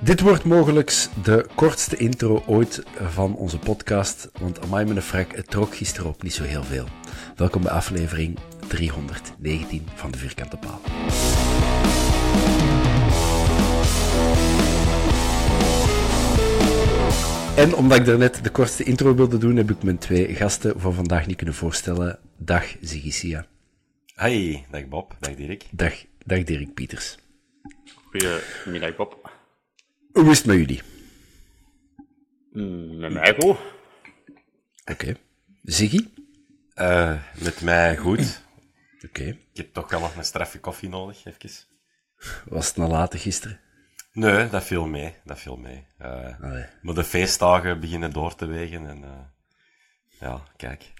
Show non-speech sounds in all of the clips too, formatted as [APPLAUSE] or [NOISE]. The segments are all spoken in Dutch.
Dit wordt mogelijk de kortste intro ooit van onze podcast, want Amai met een frak, het trok gisteren op niet zo heel veel. Welkom bij aflevering 319 van de Vierkante Paal. En omdat ik daarnet de kortste intro wilde doen, heb ik mijn twee gasten voor vandaag niet kunnen voorstellen. Dag Ziggy Sia. Hey, dag Bob, dag Dirk. Dag, dag Dirk Pieters. Goedemiddag, Bob. Hoe is het met jullie? Mm, met mij goed. Oké. Ziggy? Eh, met mij goed. [CLEARS THROAT] Oké. Ik heb toch wel nog een straffe koffie nodig, even. Was het na late gisteren? Nee, dat viel mee, dat viel mee. Eh, Allee. maar de feestdagen beginnen door te wegen en... eh, ja, kijk.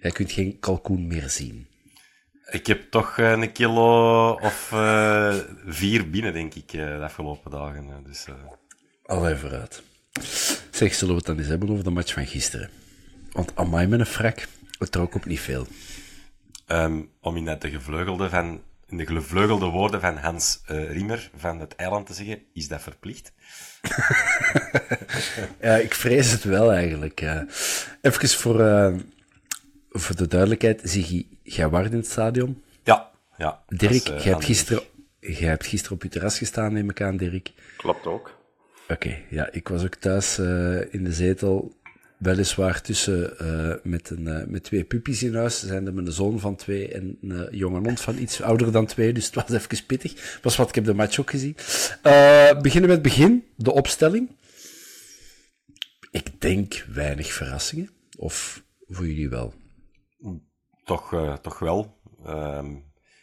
Jij kunt geen kalkoen meer zien. Ik heb toch eh, een kilo of eh, vier binnen, denk ik, eh, de afgelopen dagen. Dus, eh, Allee, vooruit. Zeg, zullen we het dan eens hebben over de match van gisteren? Want amai met een frak, het trok op niet veel. ehm, om in de gevleugelde, van, in de gevleugelde woorden van Hans eh, Riemer van het eiland te zeggen, is dat verplicht? [LAUGHS] Ja, ik vrees het wel eigenlijk. Even voor, voor de duidelijkheid, Ziggy, jij was in het stadion. Ja, ja. Dirk, eh, jij, hebt gisteren, jij hebt gisteren op je terras gestaan, neem ik aan, Dirk. Klopt ook. Oké, ja, ik was ook thuis eh, in de zetel, weliswaar tussen eh, met, een, met twee puppies in huis. Zijn er met een zoon van twee en een eh, jonge hond van iets ouder dan twee, dus het was [LAUGHS] even pittig. Was wat, ik heb de match ook gezien. Eh, beginnen met het begin, de opstelling. Ik denk weinig verrassingen, of voor jullie wel? Toch, eh, toch wel. Ehm,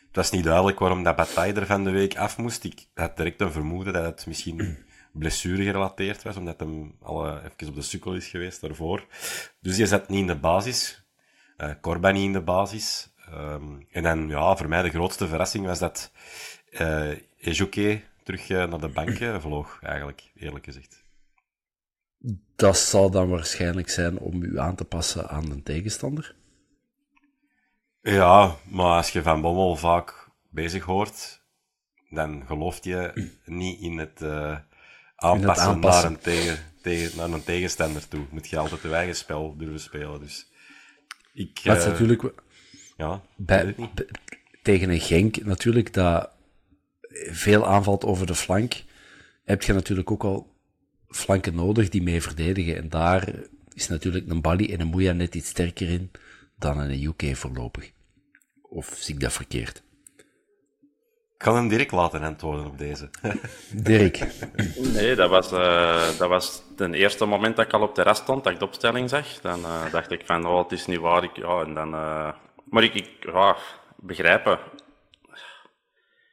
het was niet duidelijk waarom dat Bataille er van de week af moest. Ik had direct een vermoeden dat het misschien [CLEARS THROAT] blessure gerelateerd was, omdat hem al even op de sukkel is geweest daarvoor. Dus die zat niet in de basis. Eh Corba niet in de basis. Ehm, en dan, ja, voor mij de grootste verrassing was dat Ejuke terug naar de bank vloog, eigenlijk, eerlijk gezegd. Dat zal dan waarschijnlijk zijn om u aan te passen aan een tegenstander. Ja, maar als je Van Bommel vaak bezig hoort, dan gelooft je niet in het eh, aanpassen, aanpassen. Naar, een tegen, tegen, naar een tegenstander toe. Moet je altijd je eigen spel durven spelen. Dus ik, het is eh, natuurlijk... ja, bij, tegen een Genk natuurlijk dat veel aanvalt over de flank, heb je natuurlijk ook al flanken nodig die mee verdedigen. En daar is natuurlijk een Bali en een Moeja net iets sterker in dan een UK voorlopig. Of zie ik dat verkeerd? Ik kan hem direct laten antwoorden op deze. [LAUGHS] [LAUGHS] Dirk, Nee, dat was, eh, dat was het eerste moment dat ik al op terras stond, dat ik de opstelling zag. Dan eh, dacht ik van, oh, het is niet waar. Ik, ja, en dan, eh, maar ik, ik ja, begrijpen.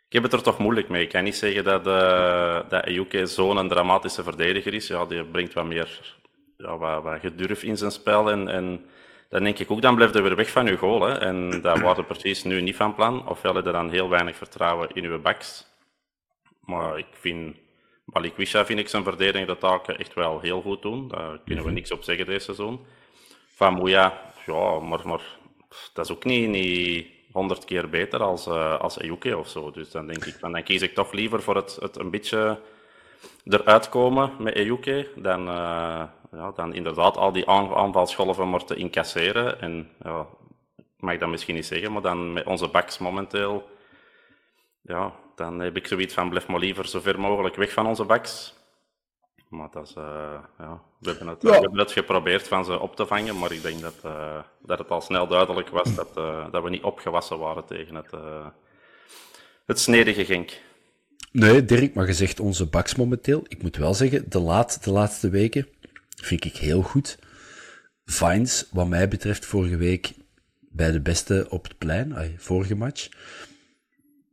Ik heb het er toch moeilijk mee. Ik kan niet zeggen dat, uh, dat Ejuke zo'n dramatische verdediger is. Ja, die brengt wat meer ja, wat, wat gedurf in zijn spel. En, en dan denk ik ook, dan blijft hij weer weg van uw goal. Hè. En dat waren precies nu niet van plan. Ofwel je dan heel weinig vertrouwen in uw backs. Maar ik vind, Balikwisha vind ik zijn verdedigende taken echt wel heel goed doen. Daar kunnen we niks op zeggen deze seizoen. Van Moeja, ja, maar, maar dat is ook niet, niet honderd keer beter als, uh, als of zo. Dus dan denk ik, van, dan kies ik toch liever voor het, het een beetje eruit komen met Ejuke dan, uh, ja, dan inderdaad al die aan, aanvalsgolven maar te incasseren. En ja, ik mag dat misschien niet zeggen, maar dan met onze backs momenteel, ja, dan heb ik zoiets van blijf maar liever zo ver mogelijk weg van onze backs. Maar dat is, uh, ja, we, hebben het, ja. we hebben het geprobeerd van ze op te vangen, maar ik denk dat, uh, dat het al snel duidelijk was dat, uh, dat we niet opgewassen waren tegen het, het snedige Genk. Nee, Dirk, maar je zegt onze baks momenteel. Ik moet wel zeggen, de, laat, de laatste weken vind ik heel goed. Vines, wat mij betreft, vorige week bij de beste op het plein, ay, vorige match.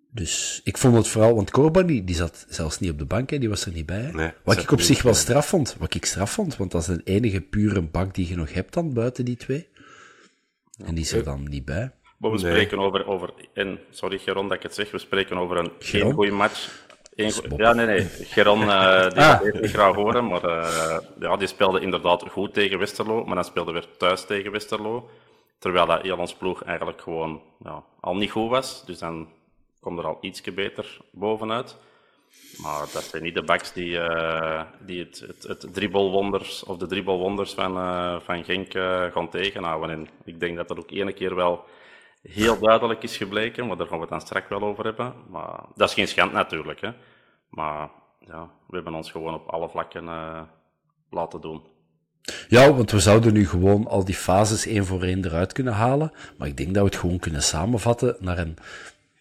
Dus ik vond het vooral, want Corban die, die zat zelfs niet op de bank, hè, die was er niet bij. Nee, wat ik op zich wel straf vond, wat ik straf vond, want dat is de enige pure bank die je nog hebt dan, buiten die twee. En die is er dan niet bij. Maar we Nee. spreken over, over en, sorry Geron dat ik het zeg, we spreken over een Geron? geen goede match. Ja, nee, nee. Geron, eh die Ah. ik graag horen, maar eh, ja, die speelde inderdaad goed tegen Westerlo, maar dan speelde weer thuis tegen Westerlo. Terwijl dat heel ons ploeg eigenlijk gewoon ja, al niet goed was, dus dan komt er al ietsje beter bovenuit. Maar dat zijn niet de backs die, eh, die het, het, het dribbelwonders of de dribbelwonders van, van Genk gaan tegenhouden. En ik denk dat dat ook ene keer wel heel duidelijk is gebleken, maar daar gaan we het dan straks wel over hebben. Maar dat is geen schand natuurlijk, hè. Maar ja, we hebben ons gewoon op alle vlakken eh, laten doen. Ja, want we zouden nu gewoon al die fases één voor één eruit kunnen halen. Maar ik denk dat we het gewoon kunnen samenvatten naar een,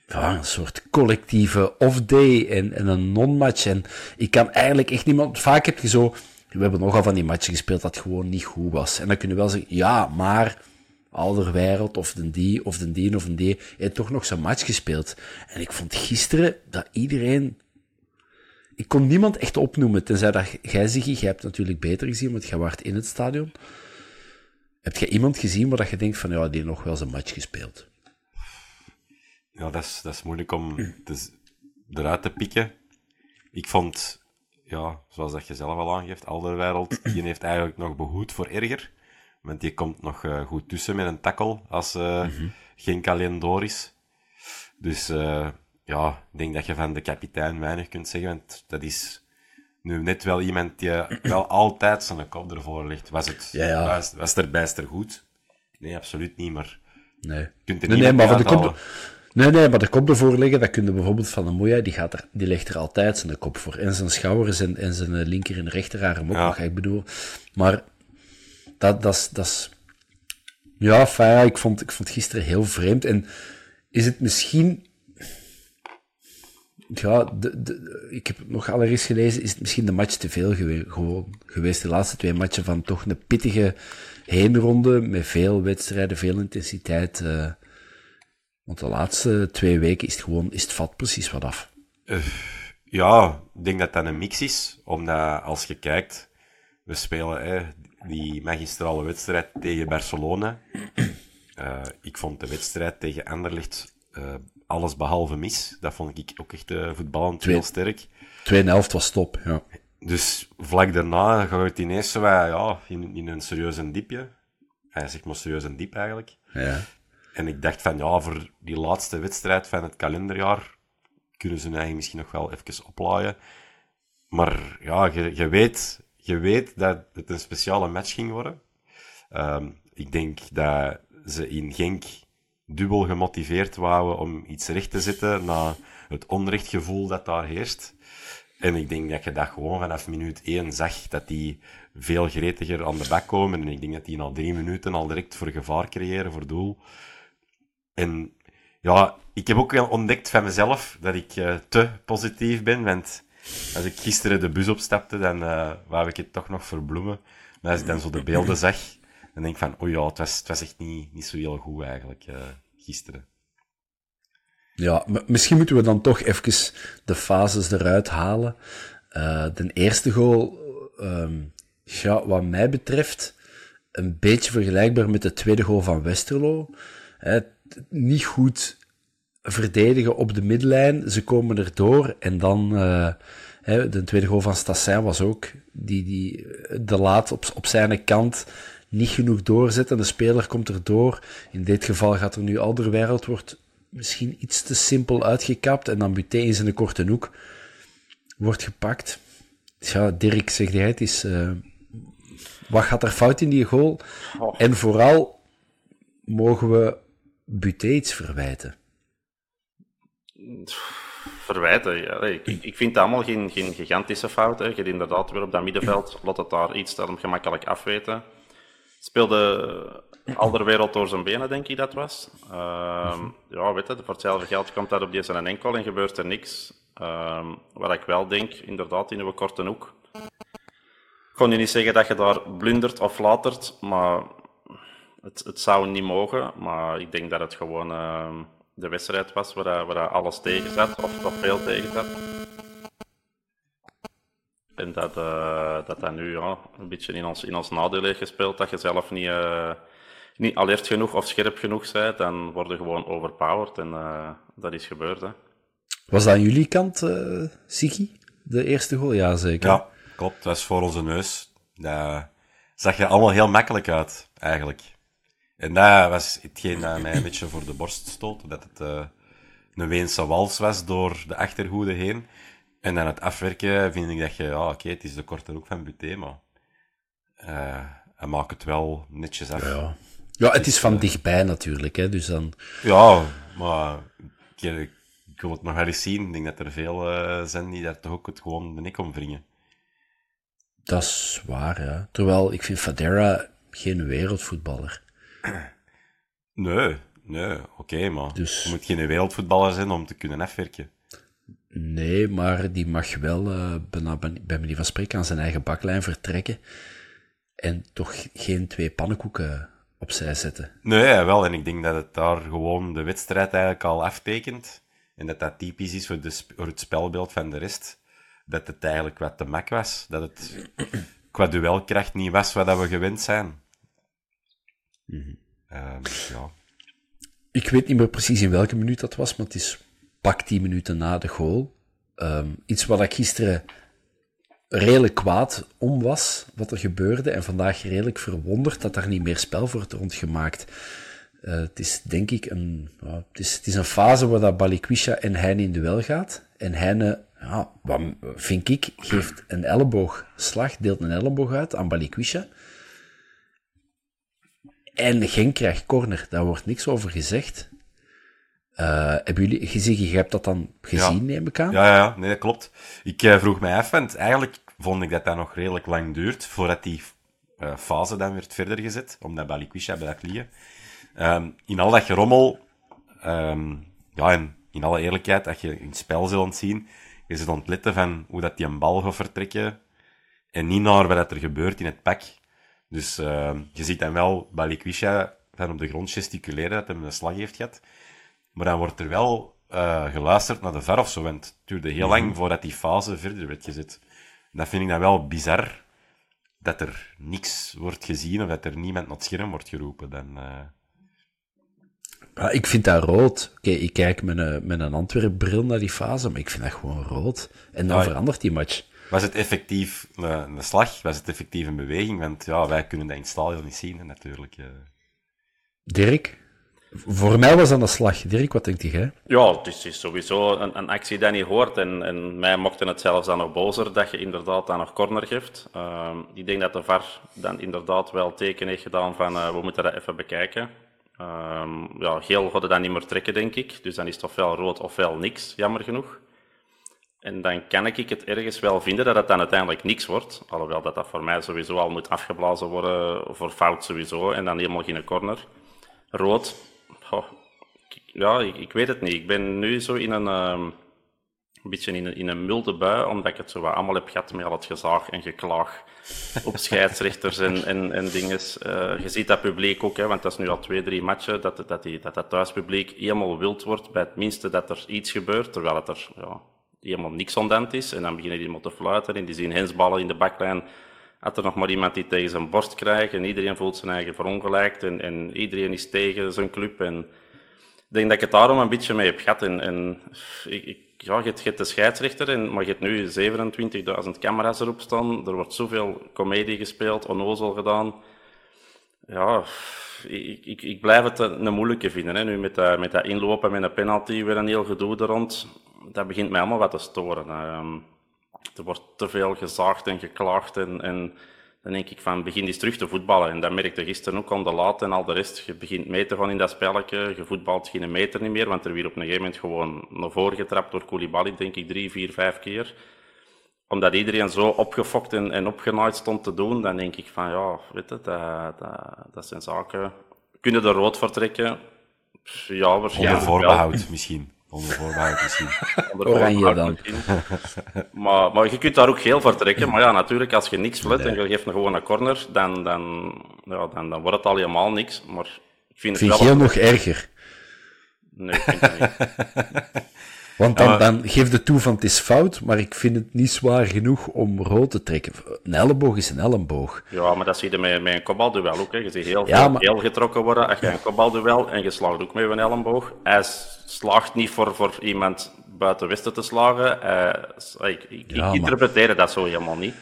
ja, een soort collectieve off-day en, en een non-match. En ik kan eigenlijk echt niemand... Vaak heb je zo... We hebben nogal van die matchen gespeeld dat gewoon niet goed was. En dan kunnen we wel zeggen, ja, maar... Alderwereld, of de die, of de die, of de die, heeft toch nog zijn match gespeeld. En ik vond gisteren dat iedereen ik kon niemand echt opnoemen, tenzij dat jij, Ziggy, jij hebt natuurlijk beter gezien, want jij waart in het stadion. Heb jij iemand gezien waar je denkt van, ja, die heeft nog wel zijn match gespeeld? Ja, dat is, dat moeilijk om eruit te pikken. Ik vond, ja, zoals dat je zelf al aangeeft, Alderwereld, die heeft eigenlijk nog behoed voor erger. Want die komt nog eh, goed tussen met een tackle als eh geen alleen door is. Dus eh, ja, ik denk dat je van de kapitein weinig kunt zeggen, want dat is nu net wel iemand die [CLEARS THROAT] wel altijd zijn kop ervoor ligt. Was het, Ja, ja. Was, was er bijster goed? Nee, absoluut niet, maar Nee. kunt er Nee, niet nee, maar van de kop... Nee, nee, maar de kop ervoor liggen, dat kun je bijvoorbeeld van een Moeja, die, gaat er, die legt er altijd zijn kop voor. En zijn schouders en, en zijn linker en rechterarm ook Ja. nog, ik bedoel. Maar dat, dat. Dat ja, ik vond, ik vond gisteren heel vreemd. En is het misschien... Ja, ik heb het nog allereerst gelezen, is het misschien de match te veel gewoon geweest. De laatste twee matchen van toch een pittige heenronde, met veel wedstrijden, veel intensiteit. eh. want de laatste twee weken is het gewoon, is het vat precies wat af. Ja, ik denk dat dat een mix is. Omdat als je kijkt, we spelen hè, die magistrale wedstrijd tegen Barcelona. Eh, ik vond de wedstrijd tegen Anderlecht eh, alles behalve mis. Dat vond ik ook echt uh, voetballend Twee- heel sterk. Tweede helft was top, ja. Dus vlak daarna gaat het ineens zo ja, in, in een serieuze diepje. Hij zegt maar serieus een diep eigenlijk. ja. En ik dacht van, ja, voor die laatste wedstrijd van het kalenderjaar kunnen ze hun eigen misschien nog wel even oplaaien. Maar ja, je, je, weet, je weet dat het een speciale match ging worden. Ehm, ik denk dat ze in Genk dubbel gemotiveerd waren om iets recht te zetten na het onrechtgevoel dat daar heerst. En ik denk dat je dat gewoon vanaf minuut 1 zag, dat die veel gretiger aan de bak komen. En ik denk dat die na drie minuten al direct voor gevaar creëren, voor doel. En ja, ik heb ook wel ontdekt van mezelf dat ik eh, te positief ben. Want als ik gisteren de bus opstapte, dan eh wou ik het toch nog verbloemen. Maar als ik dan zo de beelden zag, dan denk ik van, oh ja, het was, het was echt niet, niet zo heel goed eigenlijk, eh, gisteren. Ja, misschien moeten we dan toch even de fases eruit halen. Eh, de eerste goal, ehm, ja, wat mij betreft, een beetje vergelijkbaar met de tweede goal van Westerlo. Niet goed verdedigen op de middenlijn, ze komen erdoor en dan... eh, hè, de tweede goal van Stassin was ook die, die de laat op, op zijn kant niet genoeg doorzetten. De speler komt erdoor. In dit geval gaat er nu Alderwereld, wordt misschien iets te simpel uitgekapt en dan Buté in zijn korte hoek wordt gepakt. Ja, Dirk, zeg jij het is... eh, wat gaat er fout in die goal? Oh. En vooral, mogen we Buté iets verwijten? Verwijten. Ik, ik vind het allemaal geen, geen gigantische fout. Je inderdaad weer op dat middenveld, laat het daar iets dat hem gemakkelijk afweten. Speelde Alderwereld door zijn benen, denk ik dat was. Ehm, ja, weet je, voor hetzelfde geld komt dat op deze een enkel en gebeurt er niks. Ehm, wat ik wel denk, inderdaad, in uw korte hoek. Ik kon je niet zeggen dat je daar blundert of flatert, maar het, het zou niet mogen. Maar ik denk dat het gewoon ehm, de wedstrijd was waar, waar alles tegen zat, of toch veel tegen zat. En dat uh, dat, dat nu ja, een beetje in ons, in ons nadeel heeft gespeeld, dat je zelf niet, uh, niet alert genoeg of scherp genoeg bent, dan word je gewoon overpowered. En uh, dat is gebeurd. Hè. Was dat aan jullie kant, uh, Siki? De eerste goal? Ja, zeker. Ja, klopt. Dat was voor onze neus. Dat zag je allemaal heel makkelijk uit, eigenlijk. En dat was hetgeen dat mij een beetje voor de borst stoot. Dat het uh, een Weense wals was door de achterhoede heen. En dan het afwerken vind ik dat je, ja, oké, okay, het is de korte hoek van Buté, maar uh, hij maakt het wel netjes af. Ja, ja het is van dichtbij natuurlijk, hè, dus dan... Ja, maar ik, ik wil het nog wel eens zien. Ik denk dat er veel uh, zijn die daar toch ook het gewoon de nek om wringen. Dat is waar, ja. Terwijl ik vind Fadera geen wereldvoetballer. Nee, nee, oké, okay, maar dus... je moet geen wereldvoetballer zijn om te kunnen afwerken. Nee, maar die mag wel, uh, bijna, bij manier van spreken, aan zijn eigen baklijn vertrekken. En toch geen twee pannenkoeken opzij zetten. Nee, wel. En ik denk dat het daar gewoon de wedstrijd eigenlijk al aftekent. En dat dat typisch is voor, de, voor het spelbeeld van de rest. Dat het eigenlijk wat te mak was. Dat het [CLEARS THROAT] qua duelkracht niet was wat we gewend zijn. -hmm. um, ja. Ik weet niet meer precies in welke minuut dat was, maar het is pak 10 minuten na de goal. Um, iets wat ik gisteren redelijk kwaad om was, wat er gebeurde, en vandaag redelijk verwonderd dat daar niet meer spel wordt rondgemaakt. Uh, het is denk ik een, het, is, het is een fase waar dat Balikwisha en Heine in duel gaat. En Heine, ja, wat vind ik, geeft een elleboogslag, deelt een elleboog uit aan Balikwisha. En Genk krijgt corner, daar wordt niks over gezegd. Uh, hebben jullie, gezien, je hebt dat dan gezien, ja. neem ik aan? Ja, ja, nee, dat klopt. Ik uh, vroeg mij af, want eigenlijk vond ik dat dat nog redelijk lang duurt voordat die uh, fase dan werd verder gezet, omdat Balikwisha bij dat liggen. Um, in al dat gerommel, um, ja, en in alle eerlijkheid, dat je in het spel zult zien, je zit ontletten van hoe dat die een bal gaat vertrekken en niet naar wat er gebeurt in het pak. Dus uh, je ziet dan wel Balikwisha van op de grond gesticuleren dat hij een slag heeft gehad. Maar dan wordt er wel uh, geluisterd naar de ver of zo. Het duurde heel lang Mhm. voordat die fase verder werd gezet. En dat vind ik dan wel bizar. Dat er niks wordt gezien of dat er niemand naar het scherm wordt geroepen. Dan, uh... Ja, ik vind dat rood. Oké, ik kijk met een, met een Antwerp-bril naar die fase, maar ik vind dat gewoon rood. En dan verandert die match. Was het effectief een, een slag? Was het effectief een beweging? Want ja, wij kunnen dat in het stadion niet zien, hè, natuurlijk. eh. Dirk? Voor mij was dat een slag. Dirk, wat denkt jij? Ja, het is, sowieso een, een actie die niet hoort. En, en mij mochten het zelfs dan nog bozer dat je inderdaad dan nog corner geeft. Ehm, ik denk dat de VAR dan inderdaad wel teken heeft gedaan van eh, we moeten dat even bekijken. Ehm, ja, geel gaat het dan niet meer trekken, denk ik. Dus dan is het ofwel rood ofwel niks, jammer genoeg. En dan kan ik het ergens wel vinden dat het dan uiteindelijk niks wordt. Alhoewel dat dat voor mij sowieso al moet afgeblazen worden, voor fout sowieso, en dan helemaal geen corner. Rood, ja, ik, ik weet het niet. Ik ben nu zo in een, ehm, een beetje in een, in een milde bui, omdat ik het zo wat allemaal heb gehad met al het gezaag en geklaag op [LAUGHS] scheidsrechters en, en, en dingen. Eh, je ziet dat publiek ook, hè, want dat is nu al twee, drie matchen, dat, dat, die, dat dat thuispubliek helemaal wild wordt bij het minste dat er iets gebeurt, terwijl het er ja, helemaal niks ondant is. En dan beginnen die maar te fluiten en die zien hensballen in de baklijn. Had er nog maar iemand die tegen zijn borst krijgt en iedereen voelt zijn eigen verongelijkt en, en iedereen is tegen zijn club. En ik denk dat ik het daarom een beetje mee heb gehad. En, en ik, ja, je hebt, de scheidsrechter, en, maar je hebt nu 27.000 camera's erop staan. Er wordt zoveel comedie gespeeld, onnozel gedaan. Ja, ik, ik, ik blijf het een, een moeilijke vinden. Hè. Nu met dat, met dat inlopen met een penalty, weer een heel gedoe er rond. Dat begint mij allemaal wat te storen. Ehm, er wordt te veel gezaagd en geklaagd. En, en dan denk ik van, begin eens terug te voetballen. En dat merkte gisteren ook aan de laat en al de rest. Je begint mee te gaan in dat spelletje. Je voetbalt geen meter niet meer, want er weer op een gegeven moment gewoon naar voren getrapt door Koulibaly, denk ik, drie, vier, vijf keer. Omdat iedereen zo opgefokt en, en opgenaaid stond te doen, dan denk ik van, ja, weet je, dat, dat, dat zijn zaken... Kunnen er rood vertrekken? Ja, waarschijnlijk Onder voorbehoud misschien. Onder voorbehoud misschien. [LAUGHS] Onder Oranje voorbehoud dan. maar, maar je kunt daar ook geel voor trekken. Maar ja, natuurlijk, als je niks fluit en je geeft gewoon een corner, dan, dan, ja, dan, dan wordt het al helemaal niks. Maar ik vind het vind wel... nog erger. Nee, ik vind dat niet. [LAUGHS] Want dan, dan geef de toe van het is fout, maar ik vind het niet zwaar genoeg om rood te trekken. Een elleboog is een elleboog. Ja, maar dat zie je met, met een kopbalduel ook. Hè. Je ziet heel Ja, veel maar- heel getrokken worden als je een kopbalduel en je slaagt ook met een elleboog. Hij slaagt niet voor, voor iemand buiten Westen te slagen. Eh, ik ik, Ja, maar- ik interpreteer dat zo helemaal niet.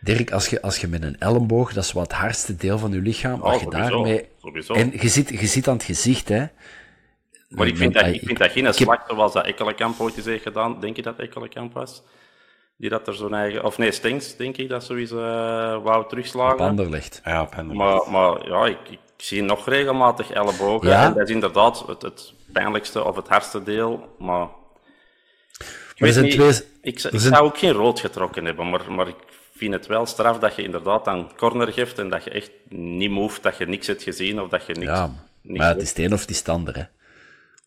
Dirk, als je, als je met een elleboog, dat is wat het hardste deel van je lichaam, als je sowieso, daarmee... sowieso. En je zit, je zit aan het gezicht, hè. Maar ik vind, dat, ik vind dat geen slag zoals dat Ekkelenkamp ooit eens heeft gedaan. Denk je dat Ekkelenkamp was? Die dat er zo'n eigen... Of nee, Stengs, denk ik, dat sowieso uh, wou terugslagen. Op Anderlecht. Ja, op. Maar, maar ja, ik, ik zie nog regelmatig ellebogen. Ja. En dat is inderdaad het, het pijnlijkste of het hardste deel. Maar, ik Maar zijn niet, twee... ik, ik zijn- zou ook geen rood getrokken hebben, maar, maar ik vind het wel straf dat je inderdaad aan corner geeft en dat je echt niet move, dat je niks hebt gezien of dat je niks... Ja, niks maar het is het een of het is het ander, hè.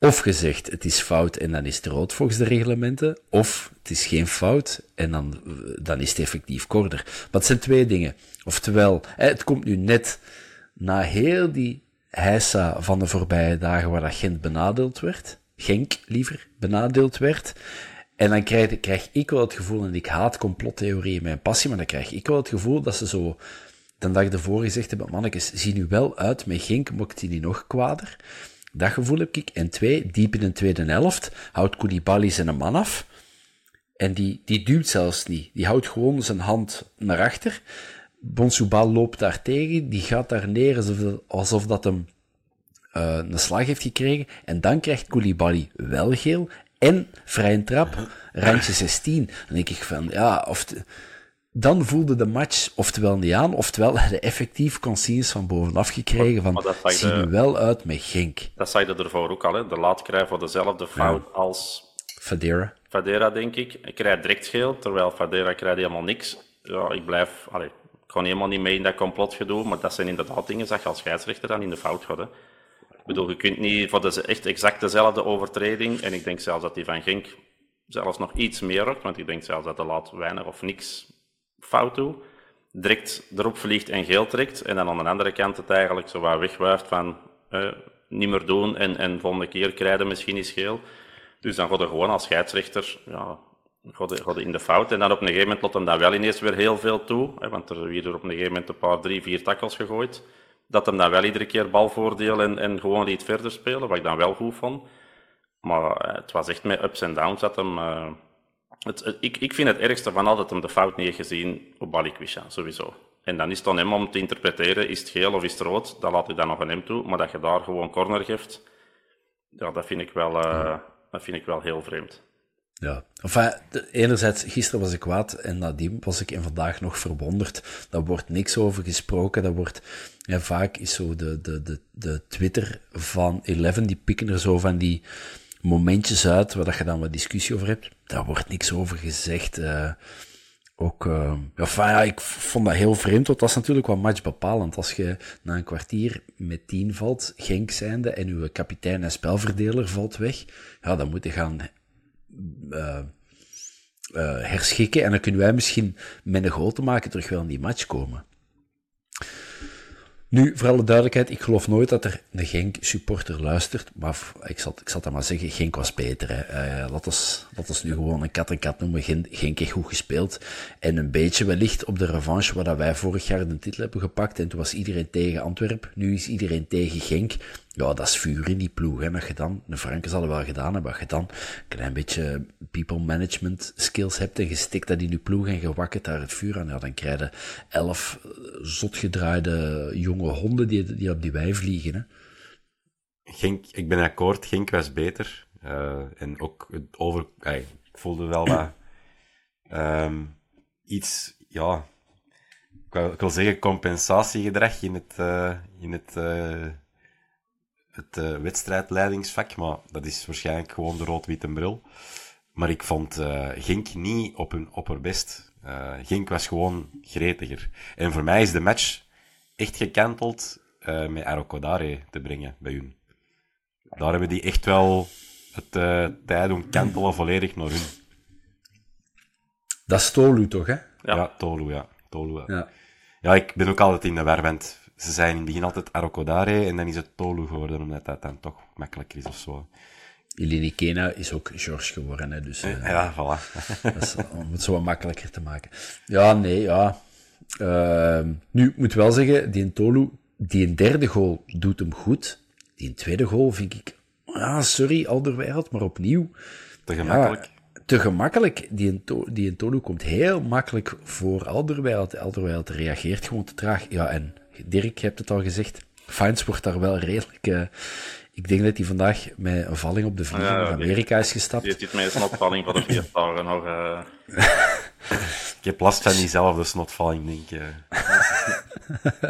Of je zegt, het is fout en dan is het rood volgens de reglementen. Of het is geen fout en dan, dan is het effectief korter. Maar het zijn twee dingen. Oftewel, het komt nu net na heel die heisa van de voorbije dagen waar dat Gent benadeeld werd. Genk, liever, benadeeld werd. En dan krijg, ik wel het gevoel, en ik haat complottheorieën mijn passie, maar dan krijg ik wel het gevoel dat ze zo de dag ervoor gezegd hebben, mannetjes, zie nu wel uit, met Genk mocht hij niet nog kwader. Dat gevoel heb ik. En twee, diep in de tweede helft houdt Koulibaly zijn man af. En die, die duwt zelfs niet. Die houdt gewoon zijn hand naar achter. Bonsoubal loopt daar tegen. Die gaat daar neer alsof, dat hem eh, een slag heeft gekregen. En dan krijgt Koulibaly wel geel. En vrije trap, randje 16. Dan denk ik van, ja, of... dan voelde de match oftewel niet aan, oftewel had hij effectief consignes van bovenaf gekregen van, maar dat zie nu wel uit met Genk. Dat zei je ervoor ook al, hè. de laat krijgt voor dezelfde fout als Fadera. Fadera, denk ik. Ik krijg direct geel, terwijl Fadera krijgt helemaal niks. Ja, ik blijf... Allee, ik ga helemaal niet mee in dat complotgedoe, maar dat zijn inderdaad dingen dat je als scheidsrechter dan in de fout gaat. Hè. Ik bedoel, je kunt niet voor de, echt exact dezelfde overtreding, en ik denk zelfs dat die van Genk zelfs nog iets meer rokt, want ik denk zelfs dat de laat weinig of niks fout doet, direct erop vliegt en geel trekt, en dan aan de andere kant het eigenlijk zo wat wegwuift van eh, niet meer doen, en, en volgende keer krijgen misschien eens geel. Dus dan gaat er gewoon als scheidsrechter ja, gaat in de fout. En dan op een gegeven moment lot hem dat wel ineens weer heel veel toe. Hè, want er werden op een gegeven moment een paar, drie, vier tackles gegooid. Dat hem dan wel iedere keer balvoordeel en, en gewoon liet verder spelen, wat ik dan wel goed vond. Maar eh, het was echt met ups en downs dat hem... eh, het, ik, ik vind het ergste van al dat hem de fout niet gezien op Balikwisha, sowieso. En dan is het aan hem om te interpreteren, is het geel of is het rood? Dat laat ik dan nog aan hem toe. Maar dat je daar gewoon corner geeft, ja, dat vind ik wel, eh, dat vind ik wel heel vreemd. Ja. Enfin, enerzijds, gisteren was ik kwaad en nadien was ik en vandaag nog verwonderd. Daar wordt niks over gesproken. Dat wordt, ja, vaak is zo de, de, de, de Twitter van Eleven, die pikken er zo van die momentjes uit waar dat je dan wat discussie over hebt. Daar wordt niks over gezegd. eh ook, eh, ja, ik vond dat heel vreemd, want dat is natuurlijk wel matchbepalend. Als je na een kwartier met tien valt, Genk zijnde, en uw kapitein en spelverdeler valt weg, ja, dan moet je gaan eh, herschikken. En dan kunnen wij misschien met een goal te maken terug wel in die match komen. Nu, voor alle duidelijkheid, ik geloof nooit dat er een Genk-supporter luistert. Maar ik zal, ik zal dat maar zeggen, Genk was beter. Hè. Ons, laat ons nu gewoon een kat en kat noemen. Gen- Genk heeft goed gespeeld. En een beetje wellicht op de revanche waar dat wij vorig jaar de titel hebben gepakt. En toen was iedereen tegen Antwerpen. Nu is iedereen tegen Genk. Ja, dat is vuur in die ploeg. Hè. Dat je dan, de Franken hadden wel gedaan hebben, als je dan een klein beetje people management skills hebt en je stikt dat in je ploeg en je wakkert daar het vuur aan, ja, dan krijg je elf zotgedraaide jonge honden die, die op die wei vliegen. Hè. Genk, ik ben akkoord, Genk was beter. Eh, en ook het over... ik voelde wel wat... [CLEARS THROAT] ehm, iets, ja... Ik wil, ik wil zeggen compensatiegedrag in het, eh, in het, eh, het eh, wedstrijdleidingsvak, maar dat is waarschijnlijk gewoon de rood-witte bril. Maar ik vond eh Genk niet op hun opperbest. Eh Genk was gewoon gretiger. En voor mij is de match echt gekanteld eh, met Arokodare te brengen bij hun. Daar hebben die echt wel het eh tijd doen kantelen volledig naar hun. Dat is Tolu toch, hè? Ja. Ja, Tolu, ja. Tolu, ja. Ja. Ja, ik ben ook altijd in de war, want ze zijn in het begin altijd Arokodare en dan is het Tolu geworden, omdat dat dan toch makkelijker is of zo. Eleni Kena is ook George geworden, hè, dus uh, Ja, voilà. [LAUGHS] dat is, om het zo wat makkelijker te maken. Ja, nee, ja. Uh, nu, ik moet wel zeggen, die Tolu, die een derde goal doet hem goed. Die tweede goal vind ik, ah, sorry, Alderweireld, maar opnieuw. Te gemakkelijk. Ja, te gemakkelijk. Die die Tolu komt heel makkelijk voor Alderweireld. Alderweireld reageert gewoon te traag. Ja, en Dirk, je hebt het al gezegd. Fines wordt daar wel redelijk... Uh, ik denk dat hij vandaag met een valling op de vlieger Ja, naar die- Amerika is gestapt. Die zit met een snotvalling van de vier dagen nog. eh, Ik heb last van diezelfde snotvalling, denk ik. eh. [LAUGHS]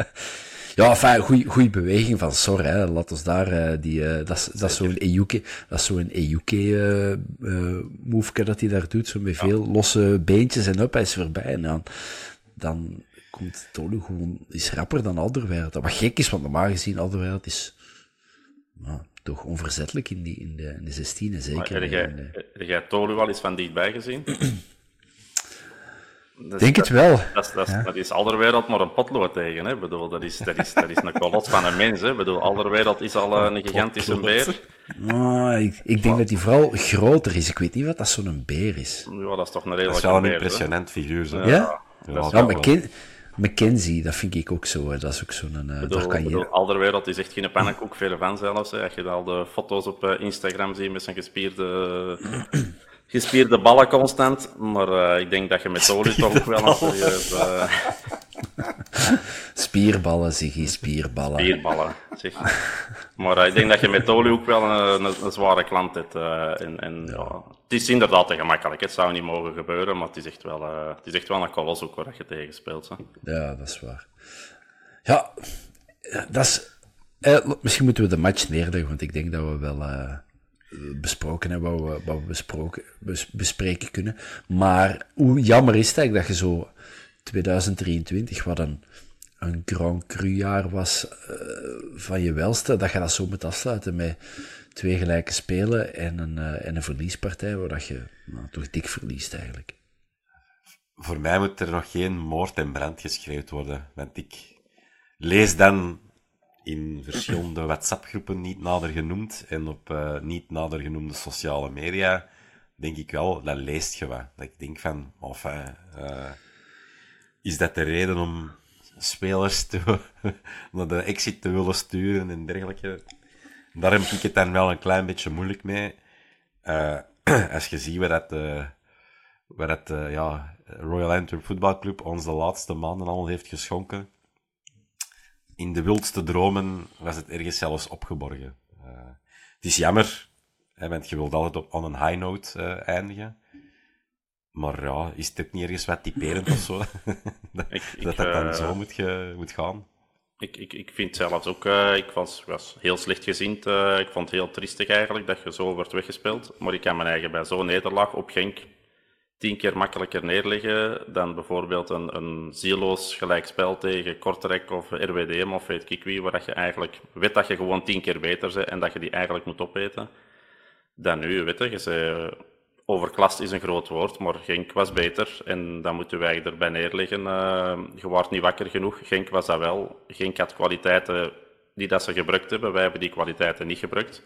Ja, enfin, goeie, goeie beweging van Sor, hè. Laat ons daar, eh, die, eh, dat is, dat is zo'n Ejuke, dat is zo'n Ejuke, eh, eh, move dat hij daar doet, zo met veel losse beentjes en up, hij is voorbij. En dan, dan komt Tolu gewoon, is rapper dan Alderweireld. Wat gek is, want normaal gezien Alderweireld is, nou, toch onverzettelijk in, die, in, de, in de 16e, maar zeker. heb jij, de- heb jij Tolu al eens van dichtbij gezien? [CLEARS THROAT] Dus denk dat- het wel. Dat is, dat, is, dat is Alderwereld maar een potlood tegen. Hè? Ik Bedoel, dat, is, dat, is, dat is een kolot van een mens. Hè? Ik Bedoel, Alderwereld is al eh, een gigantische beer. Ah, ik, ik denk dat hij vooral groter is. Ik weet niet wat dat zo'n beer is. Ja, dat is toch een Dat redelijke is wel een beer. hè. impressionant figuur. Zo. Ja? Ja, dat is dat Ja, wel. McKen Mackenzie, dat vind ik ook zo. Hè. Dat is ook zo'n... daar bedoel, kan je... Alderwereld is echt geen pannenkoek, veel van zelfs. Hè. Als je al de foto's op eh, Instagram ziet met zijn gespierde, [CLEARS THROAT] gespierde ballen constant. Maar eh, ik denk dat je met [LAUGHS] Tolu toch ook wel een serieus [LAUGHS] Spierballen, Ziggy, spierballen. bierballen zeg. Maar eh, ik denk dat je met Tolu ook wel een, een, een zware klant hebt. eh, en, en, ja. het is inderdaad te gemakkelijk. Het zou niet mogen gebeuren, maar het is echt wel, eh, het is echt wel een kolos ook waar je tegen speelt. Hè. Ja, dat is waar. Ja, eh, dat is... eh, misschien moeten we de match neerleggen, want ik denk dat we wel eh, besproken hebben wat we, wat we besproken, bes- bespreken kunnen. Maar hoe jammer is het eigenlijk dat je zo 2023, wat een, een Grand Cru jaar was eh, van je welste, dat je dat zo moet afsluiten met twee gelijke spelen en een, eh, en een verliespartij, waar dat je nou, toch dik verliest eigenlijk. Voor mij moet er nog geen moord en brand geschreeuwd worden. Want ik lees dan in verschillende WhatsApp-groepen niet nader genoemd en op eh, niet nader genoemde sociale media, denk ik wel, dat leest je wat. Dat ik denk van, enfin, eh, is dat de reden om spelers te, [LAUGHS] naar de exit te willen sturen en dergelijke? Daar heb ik het dan wel een klein beetje moeilijk mee. Eh, [CLEARS THROAT] als je ziet wat dat, eh, wat dat eh, ja, Royal Antwerp Football Club ons de laatste maanden al heeft geschonken. In de wildste dromen was het ergens zelfs opgeborgen. Het is jammer, hè, want je wilt altijd op een high note eindigen. Maar ja, is het ook niet ergens wat typerend of zo? [LAUGHS] dat, Ik- ik, dat dat dan eh, zo moet, ge- moet gaan. Ik, ik, ik vind zelfs ook, eh, ik was, was heel slecht gezind. eh, ik vond het heel triestig eigenlijk dat je zo wordt weggespeeld. Maar ik kan mijn eigen bij zo'n nederlaag op Genk tien keer makkelijker neerleggen dan bijvoorbeeld een, een zieloos gelijkspel tegen Kortrijk of RWDM of weet ik wie, waar dat je eigenlijk weet dat je gewoon tien keer beter bent en dat je die eigenlijk moet opeten. Dan nu, weet je, je overklast is een groot woord, maar Genk was beter en dan moeten wij erbij neerleggen. Eh, je wordt niet wakker genoeg, Genk was dat wel. Genk had kwaliteiten die dat ze gebruikt hebben, wij hebben die kwaliteiten niet gebruikt.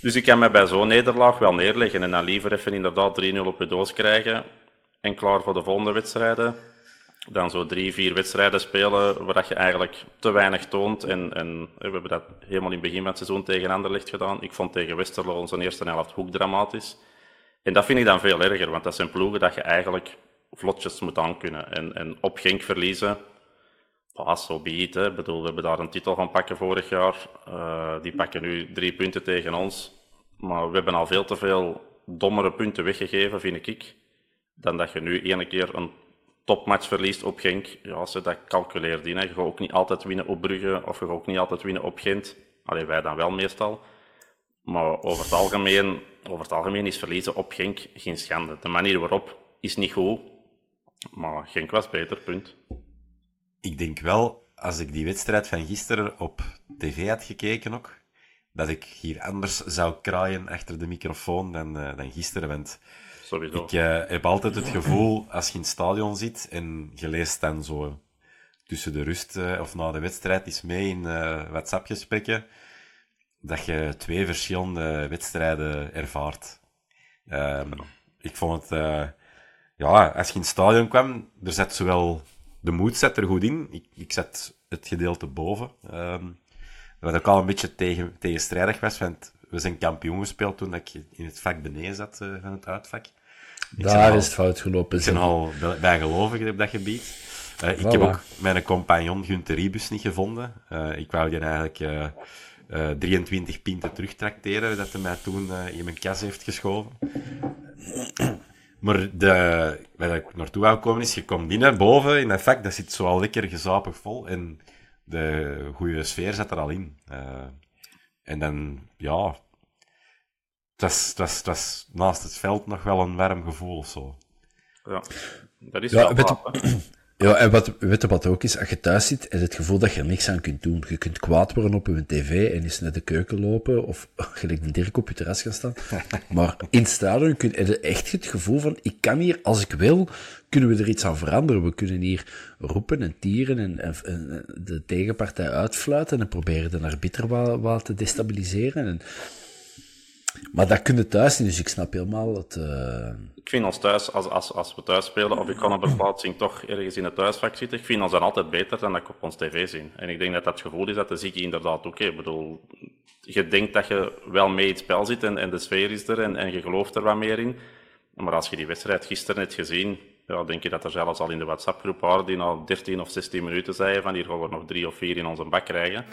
Dus ik kan me bij zo'n nederlaag wel neerleggen en dan liever even inderdaad 3-0 op de doos krijgen en klaar voor de volgende wedstrijden. Dan zo drie, vier wedstrijden spelen waar je eigenlijk te weinig toont. En, en we hebben dat helemaal in het begin van het seizoen tegen Anderlecht gedaan. Ik vond tegen Westerlo onze eerste helft hoek dramatisch. En dat vind ik dan veel erger, want dat zijn ploegen dat je eigenlijk vlotjes moet aankunnen. En, en op Genk verliezen, ah, zo bedoel, we hebben daar een titel van pakken vorig jaar. Eh, die pakken nu drie punten tegen ons. Maar we hebben al veel te veel dommere punten weggegeven, vind ik. Dan dat je nu ene keer een topmatch verliest op Genk. Ja, ze dat calculeert in. Hè. Je gaat ook niet altijd winnen op Brugge of je gaat ook niet altijd winnen op Gent. Alleen wij dan wel meestal. Maar over het, algemeen, over het algemeen is verliezen op Genk geen schande. De manier waarop is niet goed. Maar Genk was beter, punt. Ik denk wel, als ik die wedstrijd van gisteren op tv had gekeken ook, dat ik hier anders zou kraaien achter de microfoon dan, eh, dan gisteren. Want Sowieso. ik eh, heb altijd het gevoel, als je in het stadion zit en je leest dan zo tussen de rust eh, of na de wedstrijd iets mee in WhatsApp-gesprekken, dat je twee verschillende wedstrijden ervaart. Ehm, ik vond het, uh, ja, als je in het stadion kwam, er zat zowel de moed zet er goed in. Ik, ik zet het gedeelte boven. Um, wat ook al een beetje tegen, tegenstrijdig was, want we zijn kampioen gespeeld toen ik in het vak beneden zat uh, van het uitvak. Daar is het fout gelopen. Ik ben al bijgelovig op dat gebied. Uh, ik heb ook mijn compagnon Gunther Ribus niet gevonden. Uh, ik wou die eigenlijk uh, 23 pinten terugtrakteren, dat hij mij toen in mijn kas heeft geschoven. [CLEARS THROAT] Maar de, waar ik naartoe wou komen is, je komt binnen, boven in dat vak, dat zit zo al lekker gezapig vol. En de goede sfeer zit er al in. en dan, ja, het was, het, was, het was naast het veld nog wel een warm gevoel of zo. Ja, dat is ja, wel [CLEARS THROAT] Ja, en wat, weet je wat ook is? Als je thuis zit, is het gevoel dat je er niks aan kunt doen. Je kunt kwaad worden op je tv en eens naar de keuken lopen, of [LAUGHS] gelijk een Dirk op je terras gaan staan. [LAUGHS] Maar in het stadion kun je echt het gevoel van, ik kan hier, als ik wil, kunnen we er iets aan veranderen. We kunnen hier roepen en tieren en, en, de tegenpartij uitfluiten en proberen de arbiter wat, wat te destabiliseren. En, maar dat kun je thuis niet, dus ik snap helemaal het... Uh... Ik vind ons thuis, als, als, als we thuis spelen, of ik kan een plaatsing toch ergens in het thuisvak zitten, ik vind ons dan altijd beter dan dat ik op ons tv zie. En ik denk dat dat gevoel is dat de zieke inderdaad ook Ik bedoel, je denkt dat je wel mee in het spel zit en, en de sfeer is er en, en je gelooft er wat meer in. Maar als je die wedstrijd gisteren hebt gezien, ja, denk je dat er zelfs al in de WhatsApp-groep waren die na 13 of 16 minuten zeiden van hier gaan we nog drie of vier in onze bak krijgen.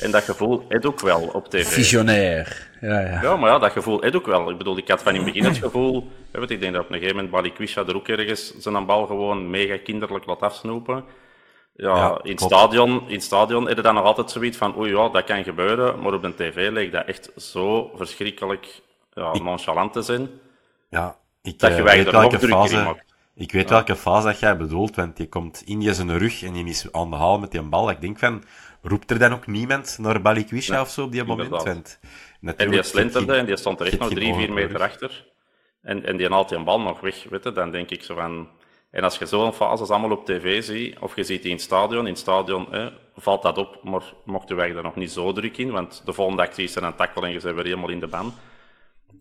En dat gevoel heb ook wel op tv. Visionair. Ja, ja. ja, maar ja, dat gevoel heb ook wel. Ik bedoel, ik had van in het begin het gevoel... Weet, ik denk dat op een gegeven moment Balikwisha er ook ergens zijn bal gewoon mega kinderlijk laat afsnoepen. Ja, in, het stadion, in het stadion heb je dan nog altijd zoiets van oei ja, dat kan gebeuren. Maar op de tv leek dat echt zo verschrikkelijk ja, nonchalant te zijn. Ja, ik dat je uh, er nog fase, Ik weet welke fase dat jij bedoelt, want die komt in zijn rug en die is aan de haal met die bal. Ik denk van, roept er dan ook niemand naar Balikwisha nee, of zo op die moment? Want, en die slenterde en die stond er echt nog drie, vier meter achter. En, en die haalt die bal nog weg, weet je, dan denk ik zo van... En als je zo'n fases allemaal op tv ziet, of je ziet die in het stadion, in het stadion valt dat op, maar mochten wij er nog niet zo druk in, want de volgende actie is er een tackle en je bent weer helemaal in de ban.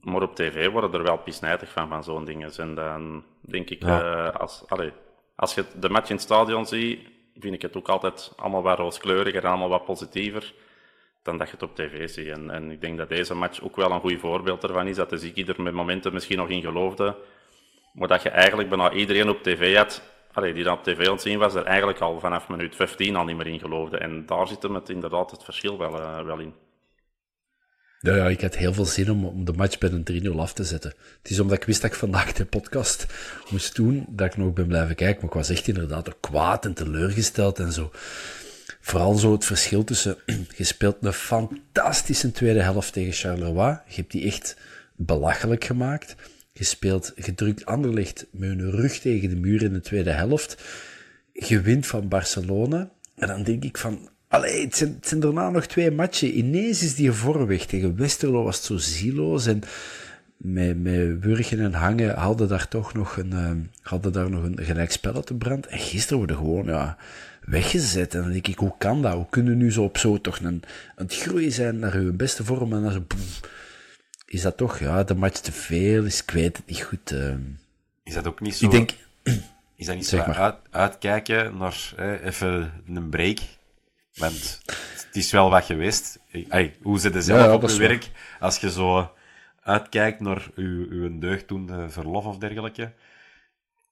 Maar op tv worden er wel pisnijdig van, van zo'n dingen. En dan denk ik, ja. uh, als, als je de match in het stadion ziet, vind ik het ook altijd allemaal wat rooskleuriger en allemaal wat positiever dan dat je het op tv ziet. En, en ik denk dat deze match ook wel een goed voorbeeld ervan is, dat de Ziggy er met momenten misschien nog in geloofde, maar dat je eigenlijk bijna iedereen op tv had, allee, die dan op tv aan het zien was, er eigenlijk al vanaf minuut 15 al niet meer in geloofde. En daar zit hem het inderdaad het verschil wel, uh, wel in. Ja, ja, ik had heel veel zin om, om de match bij een 3-0 af te zetten. Het is omdat ik wist dat ik vandaag de podcast moest doen, dat ik nog ben blijven kijken. Maar ik was echt inderdaad ook kwaad en teleurgesteld en zo. Vooral zo het verschil tussen, [CLEARS THROAT] je speelt een fantastische tweede helft tegen Charleroi. Je hebt die echt belachelijk gemaakt. Je speelt gedrukt Anderlicht met een rug tegen de muur in de tweede helft. Je wint van Barcelona. En dan denk ik van, Allee, het zijn, het zijn daarna nog twee matchen. Ineens is die vorm weg. Tegen Westerlo was het zo zieloos. En met, met Wurgen en Hangen hadden daar toch nog een, uh, hadden daar nog een gelijkspel uit de brand. En gisteren worden gewoon, ja, weggezet. En dan denk ik, hoe kan dat? Hoe kunnen nu zo op zo toch een, aan het groeien zijn naar hun beste vorm en dan zo, is dat toch, ja, de match te veel, is, ik weet het niet goed. Uh. Is dat ook niet zo? Ik denk, is dat niet zo uit, uitkijken naar even een break? Want het is wel wat geweest. Ay, hoe zit het zelf op je werk? Als je zo uitkijkt naar uw, uw deugddoende verlof of dergelijke.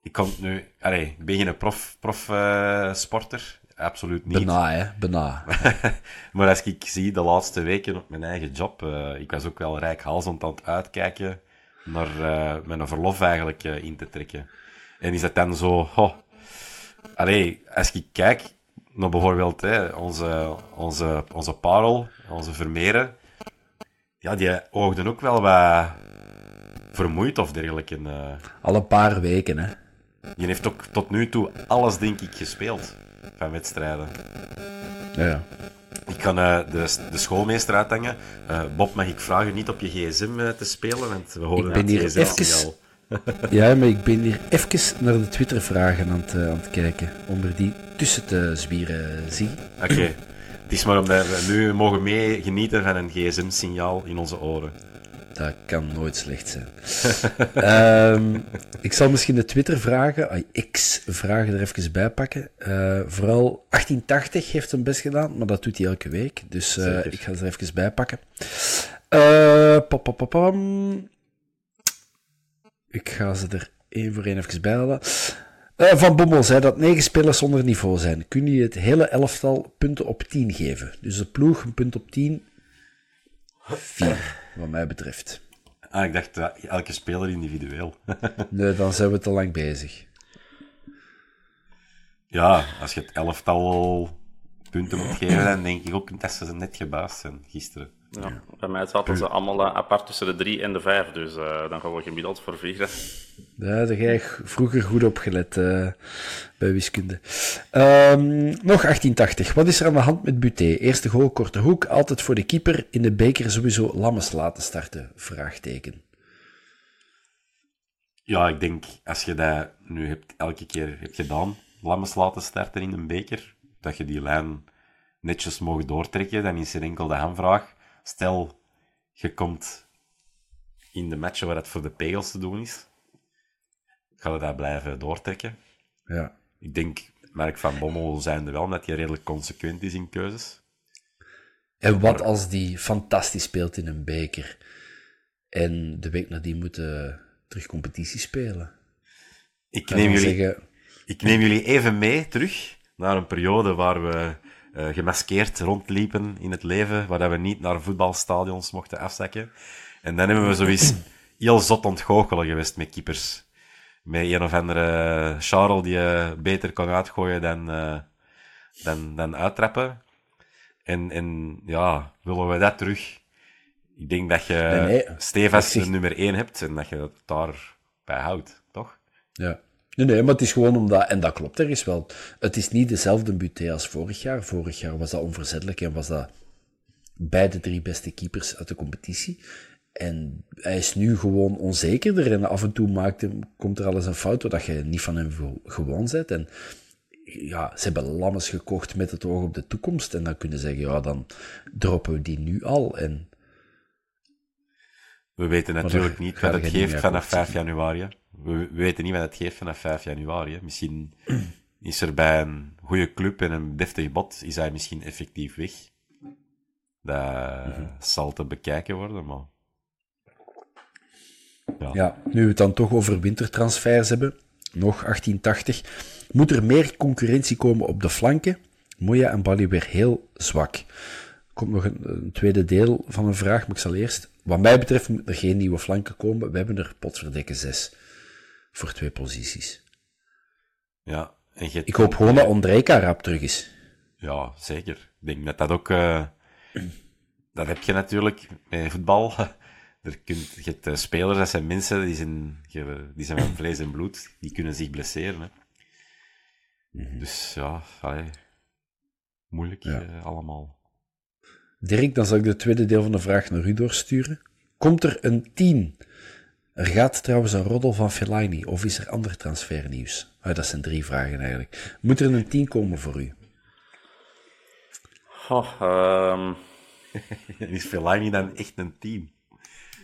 Ik kom nu... Allee, ik ben geen prof, prof uh, sporter. Absoluut niet. Bena, hè. Bena. [LAUGHS] maar als ik zie de laatste weken op mijn eigen job, uh, ik was ook wel rijkhalsend aan het uitkijken naar uh, mijn verlof eigenlijk in te trekken. En is het dan zo... Oh, allee, als ik kijk nou, bijvoorbeeld hè, onze, onze, onze parel, onze Vermeeren, ja, die oogden ook wel wat vermoeid of dergelijke. Uh... Al een paar weken, hè. Je heeft ook tot nu toe alles, denk ik, gespeeld van wedstrijden. Ja, ja. Ik kan uh, de, de schoolmeester uithangen. Uh, Bob, mag ik vragen niet op je gsm te spelen? Want we horen ik ben hier even... [LAUGHS] ja, maar ik ben hier even naar de Twitter-vragen aan, aan, het kijken. Om er die tussen te zwieren, zie. Oké. Het is maar omdat we nu mogen mee genieten van een gsm-signaal in onze oren. Dat kan nooit slecht zijn. [LAUGHS] Ehm, ik zal misschien de Twitter-vragen, X-vragen er even bij pakken. Eh, vooral 1880 heeft hem best gedaan, maar dat doet hij elke week. Dus uh, ik ga ze er even bij pakken. Uh, ik ga ze er één voor één even bij halen. Van Bommel zei dat negen spelers zonder niveau zijn. Kun je het hele elftal punten op 10 geven? Dus de ploeg een punt op 10. 4 wat mij betreft. Ah, ik dacht uh, elke speler individueel. [LAUGHS] nee, dan zijn we te lang bezig. Ja, als je het elftal punten moet geven, dan denk ik ook dat ze net gebaasd zijn gisteren. Ja, bij mij zaten ze allemaal uh, apart tussen de drie en de vijf, dus uh, dan gaan we gemiddeld voor vier. Ja, daar heb je vroeger goed opgelet uh, bij wiskunde. Um, nog 1880. Wat is er aan de hand met Buté? Eerste goal, korte hoek, altijd voor de keeper. In de beker sowieso Lammes laten starten? Vraagteken. Ja, ik denk, als je dat nu hebt, elke keer hebt gedaan, Lammes laten starten in een beker, dat je die lijn netjes mogen doortrekken, dan is er enkel de aanvraag Stel, je komt in de matchen waar het voor de pegels te doen is, ga je dat blijven doortrekken. Ja. Ik denk, Mark van Bommel zijnde wel, dat hij redelijk consequent is in keuzes. En wat als die fantastisch speelt in een beker en de week nadien moeten terug competitie spelen? Ik neem, jullie, ik neem jullie even mee terug naar een periode waar we uh, gemaskeerd rondliepen in het leven, waar we niet naar voetbalstadions mochten afzakken. En dan hebben we zoiets heel zot ontgoochelen geweest met keepers. Met een of andere Charles die je beter kon uitgooien dan, uh, dan, dan uittrappen. En, en ja, willen we dat terug? Ik denk dat je nee, nee. Stevens nummer 1 hebt en dat je dat daarbij houdt, toch? Ja. Nee, nee, maar het is gewoon omdat, en dat klopt er is wel, het is niet dezelfde buté als vorig jaar. Vorig jaar was dat onverzettelijk en was dat bij de drie beste keepers uit de competitie. En hij is nu gewoon onzekerder en af en toe maakt hem, komt er alles een fout doordat je niet van hem gewoon bent. En ja, ze hebben Lammes gekocht met het oog op de toekomst. En dan kunnen ze zeggen, ja, dan droppen we die nu al. En... We weten natuurlijk niet wat het geeft vanaf 5 januari we, weten niet wat het geeft vanaf 5 januari. Misschien is er bij een goede club en een deftig bot, is hij misschien effectief weg. Dat zal te bekijken worden, maar... Ja. ja, nu we het dan toch over wintertransfers hebben, nog 1880, moet er meer concurrentie komen op de flanken. Moya en Bali weer heel zwak. Er komt nog een, tweede deel van een vraag, maar ik zal eerst... Wat mij betreft moet er geen nieuwe flanken komen. We hebben er potverdikke zes voor twee posities. Ja, en je Ik hoop gewoon dat Ondrejka rap terug is. Ja, zeker. Ik denk dat dat ook... Uh, [CLEARS THROAT] dat heb je natuurlijk bij voetbal. [LAUGHS] Er kunt, je hebt uh, spelers, dat zijn mensen, die zijn, die zijn van vlees en bloed. Die kunnen zich blesseren. Hè. Mhm. Dus ja, allee, moeilijk ja. Uh, allemaal. Dirk, dan zal ik de tweede deel van de vraag naar u doorsturen. Komt er een 10 er gaat trouwens een roddel van Fellaini, of is er ander transfernieuws? Oh, dat zijn drie vragen eigenlijk. Moet er een tien komen voor u? Oh, um... [LAUGHS] is Fellaini dan echt een team?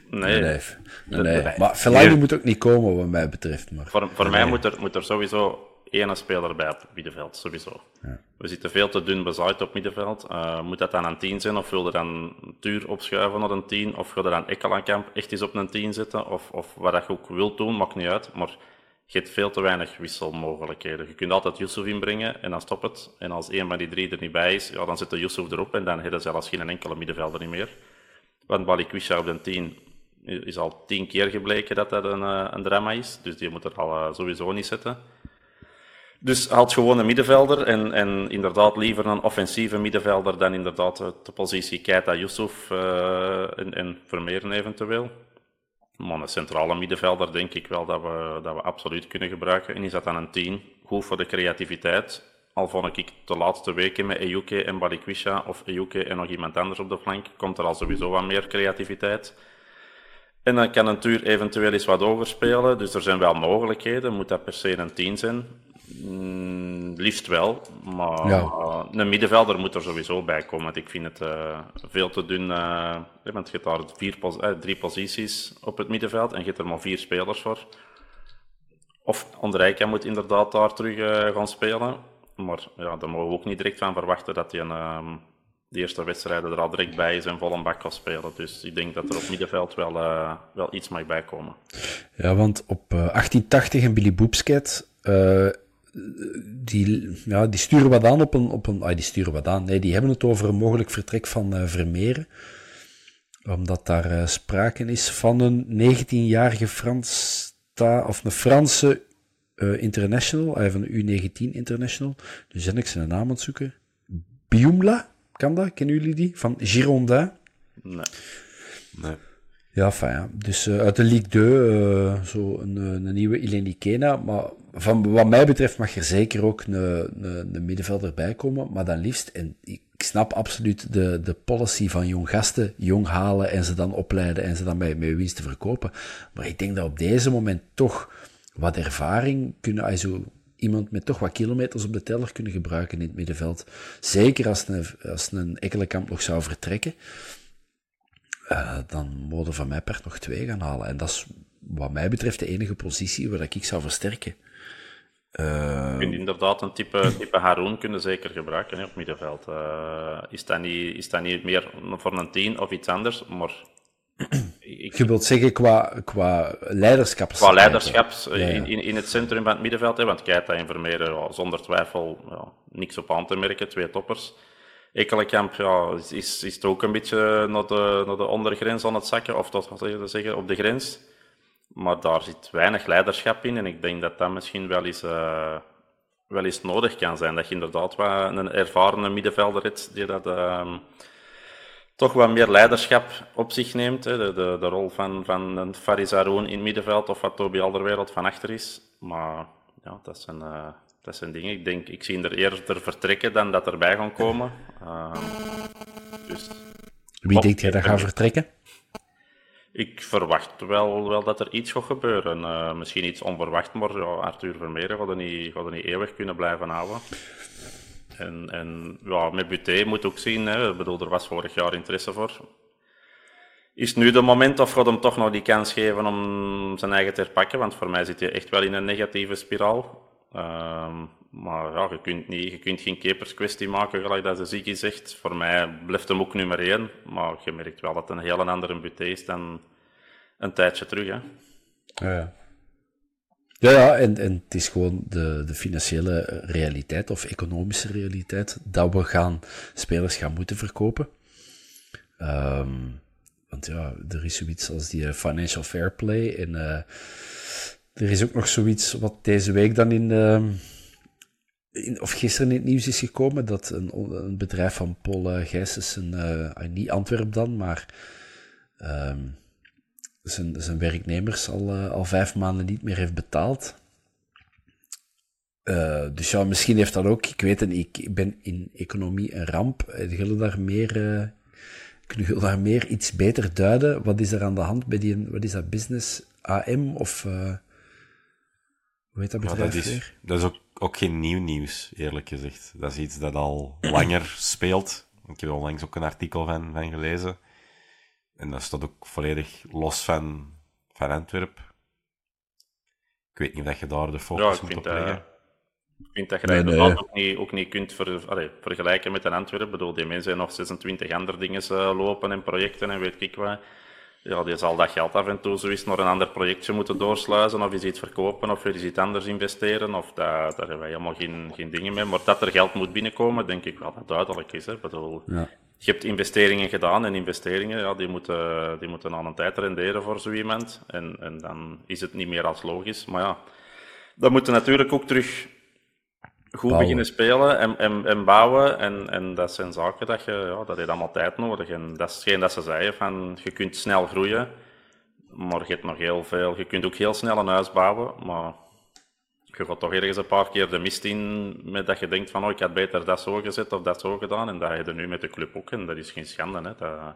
Nee. nee, nee, nee. Maar Fellaini moet ook niet komen, wat mij betreft. Maar... Voor, voor mij moet er, moet er sowieso één speler bij op middenveld, sowieso. Ja. We zitten veel te dun bezaaid op middenveld. Uh, moet dat dan een 10 zijn, of wil er dan Tuur opschuiven naar een 10, of wil er dan Ekkelenkamp echt eens op een 10 zitten, of, of wat dat je ook wilt doen, maakt niet uit. Maar je hebt veel te weinig wisselmogelijkheden. Je kunt altijd Yusuf inbrengen en dan stop het. En als een van die drie er niet bij is, ja, dan zit de Yusuf erop en dan heb je zelfs geen enkele middenvelder niet meer. Want Balikwisha op de 10 is al tien keer gebleken dat dat een, eh, een drama is, dus die moet er al uh, sowieso niet zitten. Dus haalt gewoon een middenvelder en, en inderdaad liever een offensieve middenvelder dan inderdaad de positie Keita Yusuf uh, en, en eventueel. Maar een centrale middenvelder denk ik wel dat we, dat we absoluut kunnen gebruiken. En is dat dan een 10? Goed voor de creativiteit. Al vond ik de laatste weken met Ejuke en Balikwisha of Ejuke en nog iemand anders op de flank, komt er al sowieso wat meer creativiteit. En dan kan een tuur eventueel eens wat overspelen, dus er zijn wel mogelijkheden. Moet dat per se een 10 zijn? Mm, liefst wel, maar Ja. een middenvelder moet er sowieso bij komen. Want ik vind het eh, veel te dun. eh, want je hebt daar vier pos- eh, drie posities op het middenveld en je hebt er maar vier spelers voor. Of Andrijka moet inderdaad daar terug gaan spelen. Maar ja, daar mogen we ook niet direct van verwachten dat hij een, ehm, de eerste wedstrijden er al direct bij is en vol een bak kan spelen. Dus ik denk dat er op middenveld wel, wel iets mag bijkomen. Ja, want op eh, 1880 en Billy Boopsket, eh, die, ja, die sturen wat aan op een... Op een ah, die sturen wat aan. Nee, die hebben het over een mogelijk vertrek van Vermeeren. Omdat daar eh, sprake is van een 19-jarige Frans... Of een Franse eh, international, hij van de U19 international. Dus ben ik zijn naam aan het zoeken. Biumla, kan dat? Kennen jullie die? Van Girondin. Nee. Nee. Ja, fijn. Dus eh, uit de Ligue 2, eh, zo een, eh, een nieuwe Ileni Kena. Maar van wat mij betreft mag er zeker ook een, een, een middenvelder bij komen. Maar dan liefst, en ik snap absoluut de, de policy van jong gasten, jong halen en ze dan opleiden en ze dan bij, met winst te verkopen. Maar ik denk dat op deze moment toch wat ervaring kunnen, also, iemand met toch wat kilometers op de teller kunnen gebruiken in het middenveld. Zeker als een, als een Ekkelenkamp nog zou vertrekken. Uh, dan moeten van mij per nog twee gaan halen. En dat is wat mij betreft de enige positie waar ik zou versterken. Uh, Je kunt inderdaad een type, type Haroon kunnen zeker gebruiken hè, op middenveld. Uh, is, dat niet, is dat niet meer voor een tien of iets anders? Maar ik, je wilt zeggen qua, qua leiderschap. Qua leiderschap ja, ja. In, in, het centrum van het middenveld. Hè, want Keita en Vermeer, ja, zonder twijfel ja, niks op aan te merken. Twee toppers. Ekelenkamp ja, is, is, is ook een beetje naar de, naar de ondergrens aan het zakken, of dat wat zeggen, op de grens. Maar daar zit weinig leiderschap in en ik denk dat dat misschien wel eens, uh, wel eens nodig kan zijn. Dat je inderdaad een ervaren middenvelder hebt die dat uh, toch wat meer leiderschap op zich neemt. Hè. De, de, de rol van, van een Faris Aroen in het middenveld of wat Toby Alderwereld van achter is. Maar ja, dat zijn... Uh, dat zijn dingen. Ik denk, ik zie er eerder vertrekken dan dat erbij gaan komen. Uh, dus, Wie denkt jij dat gaat vertrekken? Ik verwacht wel, wel dat er iets gaat gebeuren. Uh, misschien iets onverwacht, maar ja, Arthur Vermeer gaat er, niet, gaat er niet eeuwig kunnen blijven houden. En, en ja, met Buté moet ook zien, hè. Ik bedoel, er was vorig jaar interesse voor. Is nu de moment of gaat hem toch nog die kans geven om zijn eigen te herpakken? Want voor mij zit hij echt wel in een negatieve spiraal. Um, maar ja, je kunt, niet, je kunt geen keeperskwestie maken, gelijk dat de Ziggy zegt. Voor mij blijft hem ook nummer één. Maar je merkt wel dat het een heel andere buté is dan een tijdje terug. Hè. Ja, ja, ja en, en het is gewoon de, de financiële realiteit of economische realiteit dat we gaan spelers gaan moeten verkopen. Um, want ja, er is zoiets als die financial fair play en... Uh, er is ook nog zoiets wat deze week dan in, uh, in of gisteren in het nieuws is gekomen, dat een, een bedrijf van Paul uh, Gijsens, uh, niet Antwerp dan, maar um, zijn, zijn werknemers al, al vijf maanden niet meer heeft betaald. dus ja, misschien heeft dat ook, ik weet het ik ben in economie een ramp, jullie daar meer... Kunnen jullie daar meer iets beter duiden? Wat is er aan de hand bij die, wat is dat, business AM of hoe heet dat bedrijf ja, dat is, dat is ook, ook geen nieuw nieuws, eerlijk gezegd. Dat is iets dat al langer speelt. Ik heb er onlangs ook een artikel van, van gelezen. En dat staat ook volledig los van, van Antwerp. Ik weet niet of je daar de focus ja, moet op dat, leggen. Ik vind dat je dat nee, nee. Ook, niet, ook niet kunt ver, allee, vergelijken met een Antwerp. Ik bedoel, die mensen hebben nog 26 andere dingen uh, lopen en projecten en weet ik wat ja, die zal dat geld af en toe zo eens naar een ander projectje moeten doorsluizen, of iets verkopen, of weer iets anders investeren, of dat, daar hebben wij helemaal geen, geen dingen mee. Maar dat er geld moet binnenkomen, denk ik wel dat duidelijk is. Hè. Ik bedoel, ja. Je hebt investeringen gedaan, en investeringen, ja, die, moeten, die moeten aan een tijd renderen voor zo iemand, en, en dan is het niet meer als logisch. Maar ja, dan moeten natuurlijk ook terug goed Bouwen. beginnen spelen en, en, en bouwen. En, en dat zijn zaken dat je, ja, dat heeft allemaal tijd nodig. En dat is hetgeen dat ze zeiden, van je kunt snel groeien, maar je hebt nog heel veel. Je kunt ook heel snel een huis bouwen, maar je gaat toch ergens een paar keer de mist in met dat je denkt van, oh, ik had beter dat zo gezet of dat zo gedaan. En dat heb je nu met de club ook, en dat is geen schande. Hè. Dat,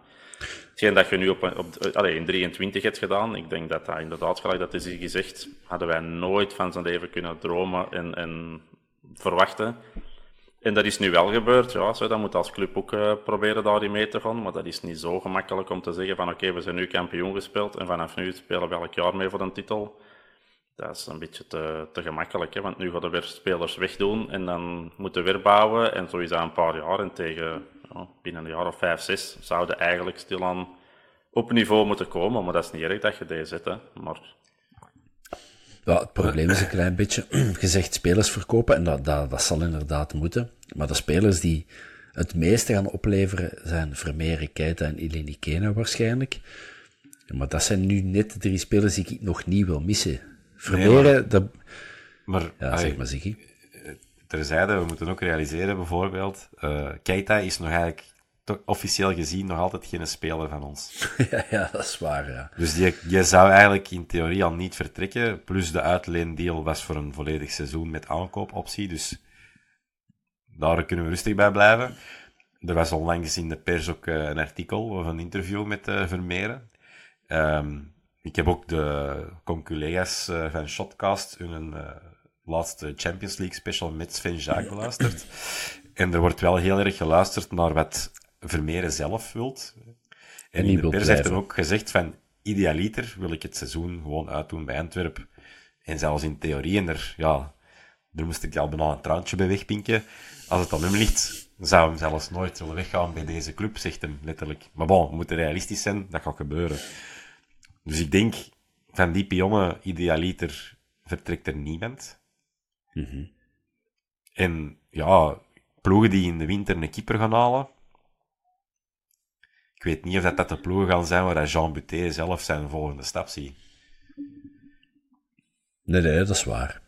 hetgeen dat je nu op, op, allez, in 23 hebt gedaan, ik denk dat dat inderdaad, gelijk dat is hier gezegd, hadden wij nooit van zijn leven kunnen dromen en, en verwachten. En dat is nu wel gebeurd. Ja, zo, dan moet als club ook uh, proberen daarin mee te gaan. Maar dat is niet zo gemakkelijk om te zeggen van oké, we zijn nu kampioen gespeeld en vanaf nu spelen we elk jaar mee voor een titel. Dat is een beetje te, te gemakkelijk, hè? want nu gaan er weer spelers wegdoen en dan moeten we weer bouwen. En zo is dat een paar jaar. En tegen ja, binnen een jaar of vijf, zes zouden eigenlijk stilaan op niveau moeten komen. Maar dat is niet erg dat je deze zet. Hè? Maar ja, het probleem is een klein beetje, [CLEARS THROAT] gezegd spelers verkopen, en dat, dat, dat zal inderdaad moeten. Maar de spelers die het meeste gaan opleveren zijn Vermeer, Keita en Ileni Kena waarschijnlijk. Maar dat zijn nu net de drie spelers die ik nog niet wil missen. Vermeer, nee, maar, dat... Maar, ja, zeg maar, Ziggy. Terzijde, we moeten ook realiseren bijvoorbeeld, uh, Keita is nog eigenlijk officieel gezien nog altijd geen speler van ons. [LAUGHS] ja, ja, dat is waar, ja. Dus die, je zou eigenlijk in theorie al niet vertrekken. Plus de uitleendeal was voor een volledig seizoen met aankoopoptie. Dus daar kunnen we rustig bij blijven. Er was onlangs in de pers ook eh, een artikel of een interview met uh, Vermeeren. Um, ik heb ook de conculega's uh, van Shotcast hun laatste Champions League special met Sven Jaak beluisterd. En er wordt wel heel erg geluisterd naar wat Vermeeren zelf wilt. En, in de pers heeft hij ook gezegd van, idealiter wil ik het seizoen gewoon uitdoen bij Antwerp. En zelfs in theorie, en er, ja, daar moest ik al bijna een traantje bij wegpinken. Als het aan hem ligt, zou hem zelfs nooit willen weggaan bij deze club, zegt hem letterlijk. Maar bon, we moeten realistisch zijn, dat gaat gebeuren. Dus ik denk, van die pionnen, idealiter, vertrekt er niemand. Mhm. En ja, ploegen die in de winter een keeper gaan halen, ik weet niet of dat, dat de ploeg gaan zijn waar Jean Buté zelf zijn volgende stap ziet. Nee, nee, dat is waar.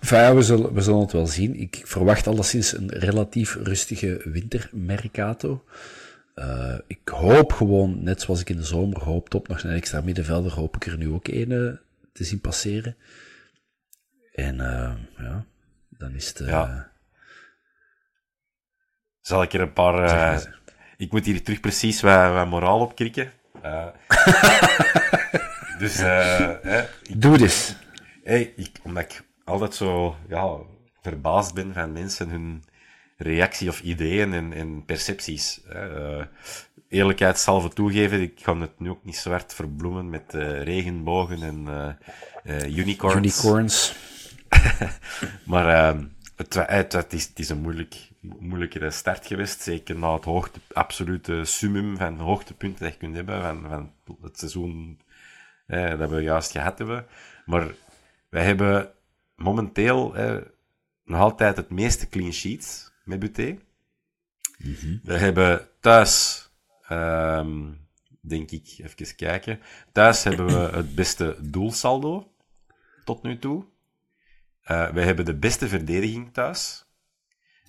Enfin, we, zullen, we zullen het wel zien. Ik verwacht alleszins een relatief rustige wintermercato. Uh, ik hoop gewoon, net zoals ik in de zomer hoopte op nog een extra middenvelder, hoop ik er nu ook een uh, te zien passeren. En uh, ja, dan is het... Ja. Zal ik er een paar ik moet hier terug precies wat, wat moraal op krikken. Uh, [LAUGHS] dus, uh, ik, Doe dit. Hey, ik, omdat ik altijd zo ja, verbaasd ben van mensen, hun reactie of ideeën en, en percepties. Uh, eerlijkheid zal toegeven, ik ga het nu ook niet zo hard verbloemen met regenbogen en unicorns. Unicorns. [LAUGHS] maar ehm, het, het, het, is, het is een moeilijk moeilijkere start geweest. Zeker na het hoogte, absolute summum van hoogtepunten dat je kunt hebben van, van het seizoen eh, dat we juist gehad hebben. Maar wij hebben momenteel eh, nog altijd het meeste clean sheets met Buté. Mm We hebben thuis, um, denk ik, even kijken. Thuis hebben we het beste doelsaldo tot nu toe. Uh, we hebben de beste verdediging thuis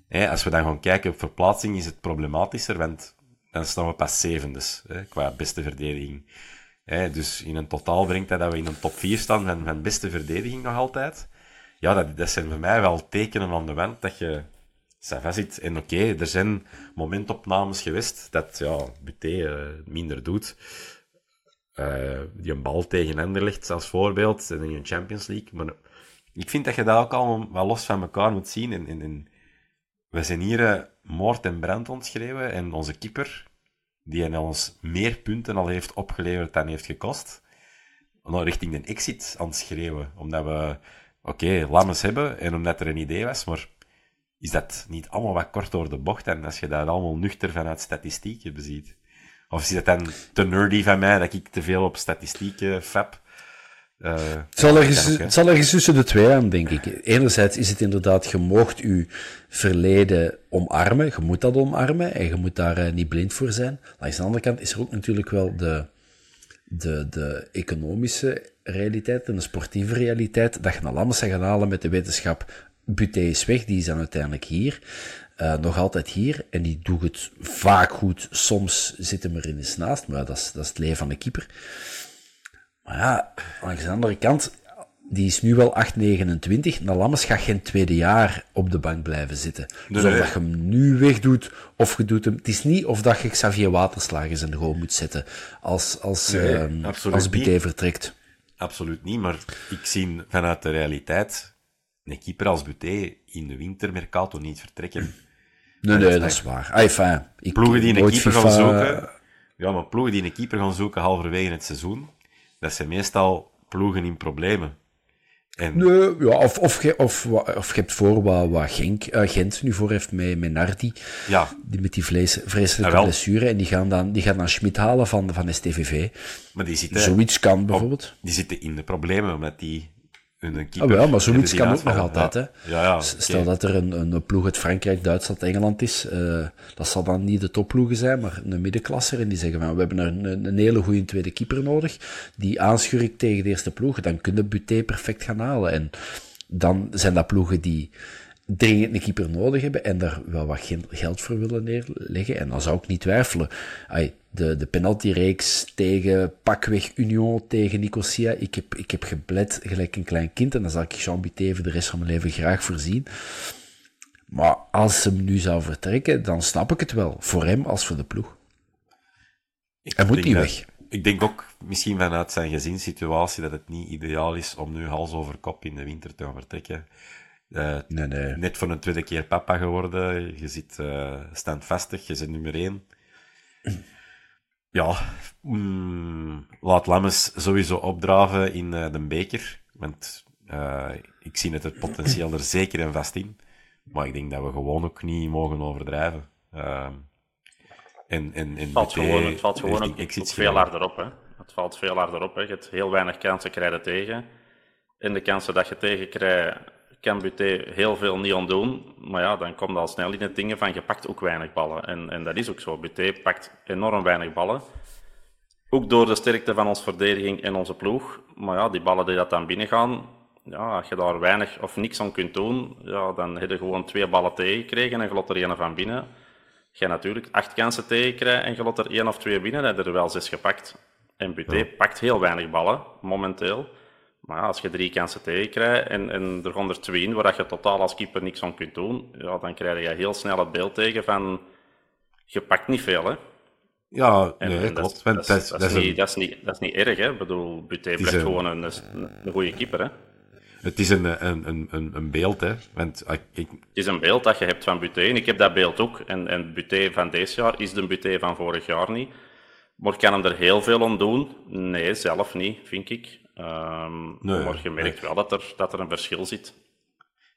als we dan gaan kijken op verplaatsing, is het problematischer, want dan staan we pas zevendes hè, qua beste verdediging. dus in een totaal brengt dat dat we in een top 4 staan van, van beste verdediging nog altijd. Ja, dat, zijn voor mij wel tekenen aan de wand dat je Sava zit. En oké, er zijn momentopnames geweest dat ja, Buté uh, minder doet. Uh, die een bal tegen Anderlecht als voorbeeld in een Champions League. Maar ik vind dat je dat ook allemaal wel los van elkaar moet zien. En, en, en we zijn hier uh, moord en brand ontschreven en onze keeper, die ons meer punten al heeft opgeleverd dan heeft gekost, nou, richting de exit aan het schreeuwen. Omdat we, oké, okay, hebben en omdat er een idee was, maar is dat niet allemaal wat kort door de bocht en als je dat allemaal nuchter vanuit statistieken beziet? Of is dat dan te nerdy van mij dat ik te veel op statistieken fab? Uh, het, zal ergens, het zal ergens tussen de twee aan, denk ik. Enerzijds is het inderdaad, je moogt je verleden omarmen, je moet dat omarmen en je moet daar uh, niet blind voor zijn. Langs de andere kant is er ook natuurlijk wel de, de, de economische realiteit en de sportieve realiteit, dat je naar Lammers gaat halen met de wetenschap, Buté is weg, die is dan uiteindelijk hier. Uh, nog altijd hier. En die doet het vaak goed. Soms zit hem er eens naast, maar dat is, dat is het leven van de keeper. Maar ja, aan de andere kant, die is nu wel 8,29. Na Lammes gaat geen tweede jaar op de bank blijven zitten. Dus of dat je hem nu wegdoet, of je doet hem... Het is niet of dat je Xavier Waterslagers in de goal moet zetten als, als, nee, uh, als BT vertrekt. Absoluut niet, maar ik zie vanuit de realiteit een keeper als Buté in de wintermercato niet vertrekken. Nee, nee, dat is waar. Ah, enfin, ik Ploegen die een keeper FIFA gaan zoeken... Ja, maar ploegen die een keeper gaan zoeken halverwege het seizoen, dat zijn meestal ploegen in problemen. En Nee, ja, of, of, je, of, of je hebt voor wat, wat Genk, eh, Gent nu voor heeft met, met Nardi, ja, die met die vlees, vreselijke blessure, en die gaan dan, die gaan dan Schmid halen van, van STVV. maar die zitten, Zoiets kan bijvoorbeeld. die zitten in de problemen omdat die hun keeper... Ah, wel, maar zoiets kan ook nog altijd. Hè. Ja, ja. Stel dat er een, een ploeg uit Frankrijk, Duitsland, Engeland is. eh, dat zal dan niet de topploegen zijn, maar een middenklasser. En die zeggen van, we hebben een, een, een hele goede tweede keeper nodig. Die aanschurkt tegen de eerste ploeg. Dan kun je Buté perfect gaan halen. En dan zijn dat ploegen die dringend een keeper nodig hebben en daar wel wat geld voor willen neerleggen. En dan zou ik niet twijfelen. Ai, de, de penaltyreeks tegen pakweg Union, tegen Nicosia. Ik heb, ik heb gebled gelijk een klein kind en dan zal ik Jean Buté voor de rest van mijn leven graag voorzien. Maar als hem nu zou vertrekken, dan snap ik het wel. Voor hem als voor de ploeg. Ik Hij moet niet dat- weg. Ik denk ook, misschien vanuit zijn gezinssituatie, dat het niet ideaal is om nu hals over kop in de winter te gaan vertrekken. Eh, Nee, nee. Net voor een tweede keer papa geworden. Je zit eh, standvastig, je zit nummer één. Ja, mm, laat Lammes sowieso opdraven in eh, de beker. Want eh, ik zie het, het potentieel er zeker en vast in. Maar ik denk dat we gewoon ook niet mogen overdrijven. Ehm, en, en, en Het valt gewoon, het valt gewoon ook, veel harder op. Hè. Het valt veel harder op. Hè. Je hebt heel weinig kansen krijgen tegen. En de kansen dat je tegen krijgt, kan Buté heel veel niet ontdoen. Maar ja, dan komt al snel in het dingen van je pakt ook weinig ballen. En, en dat is ook zo. Buté pakt enorm weinig ballen. Ook door de sterkte van onze verdediging en onze ploeg. Maar ja, die ballen die dat dan binnengaan, ja, als je daar weinig of niks aan kunt doen, ja, dan heb je gewoon twee ballen tegengekregen en glot er één van binnen. Je natuurlijk acht kansen tegenkrijgt en je lot er één of twee binnen, dan heb je er wel zes gepakt. En Buté pakt heel weinig ballen, momenteel. Maar ja, als je drie kansen tegenkrijgt en, en er gaan er twee in, waar dat je totaal als keeper niks aan kunt doen, ja, dan krijg je heel snel het beeld tegen van, je pakt niet veel, hè. Ja, En, nee, en klopt. dat, dat is, dat, niet, een- dat, is niet, dat is niet erg, hè. Ik bedoel, Buté blijft een- gewoon een, een goede keeper, hè. Het is een, een, een, een, beeld, hè. Want ik, Het is een beeld dat je hebt van Buté, en ik heb dat beeld ook. En, en Buté van deze jaar is de Buté van vorig jaar niet. Maar kan hem er heel veel aan doen? Nee, zelf niet, vind ik. Ehm, Nee, maar je merkt wel dat er, dat er een verschil zit.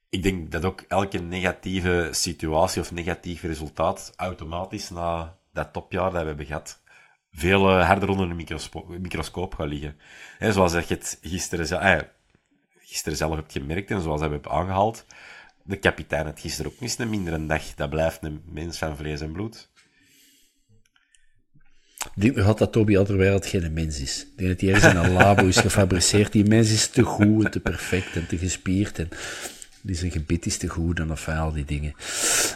ik denk dat ook elke negatieve situatie of negatief resultaat automatisch na dat topjaar dat we hebben gehad, veel eh, harder onder de microscoop gaat liggen. Zoals dat je het gisteren, ze- eh, gisteren zelf hebt gemerkt en zoals dat we hebben aangehaald, de kapitein had gisteren ook niet een mindere dag. Dat blijft een mens van vlees en bloed. Ik denk nog altijd dat Toby Alderweireld geen mens is. Ik denk dat hij ergens in een labo is gefabriceerd. Die mens is te goed en te perfect en te gespierd. En die zijn gebit is te goed en enfin, al die dingen.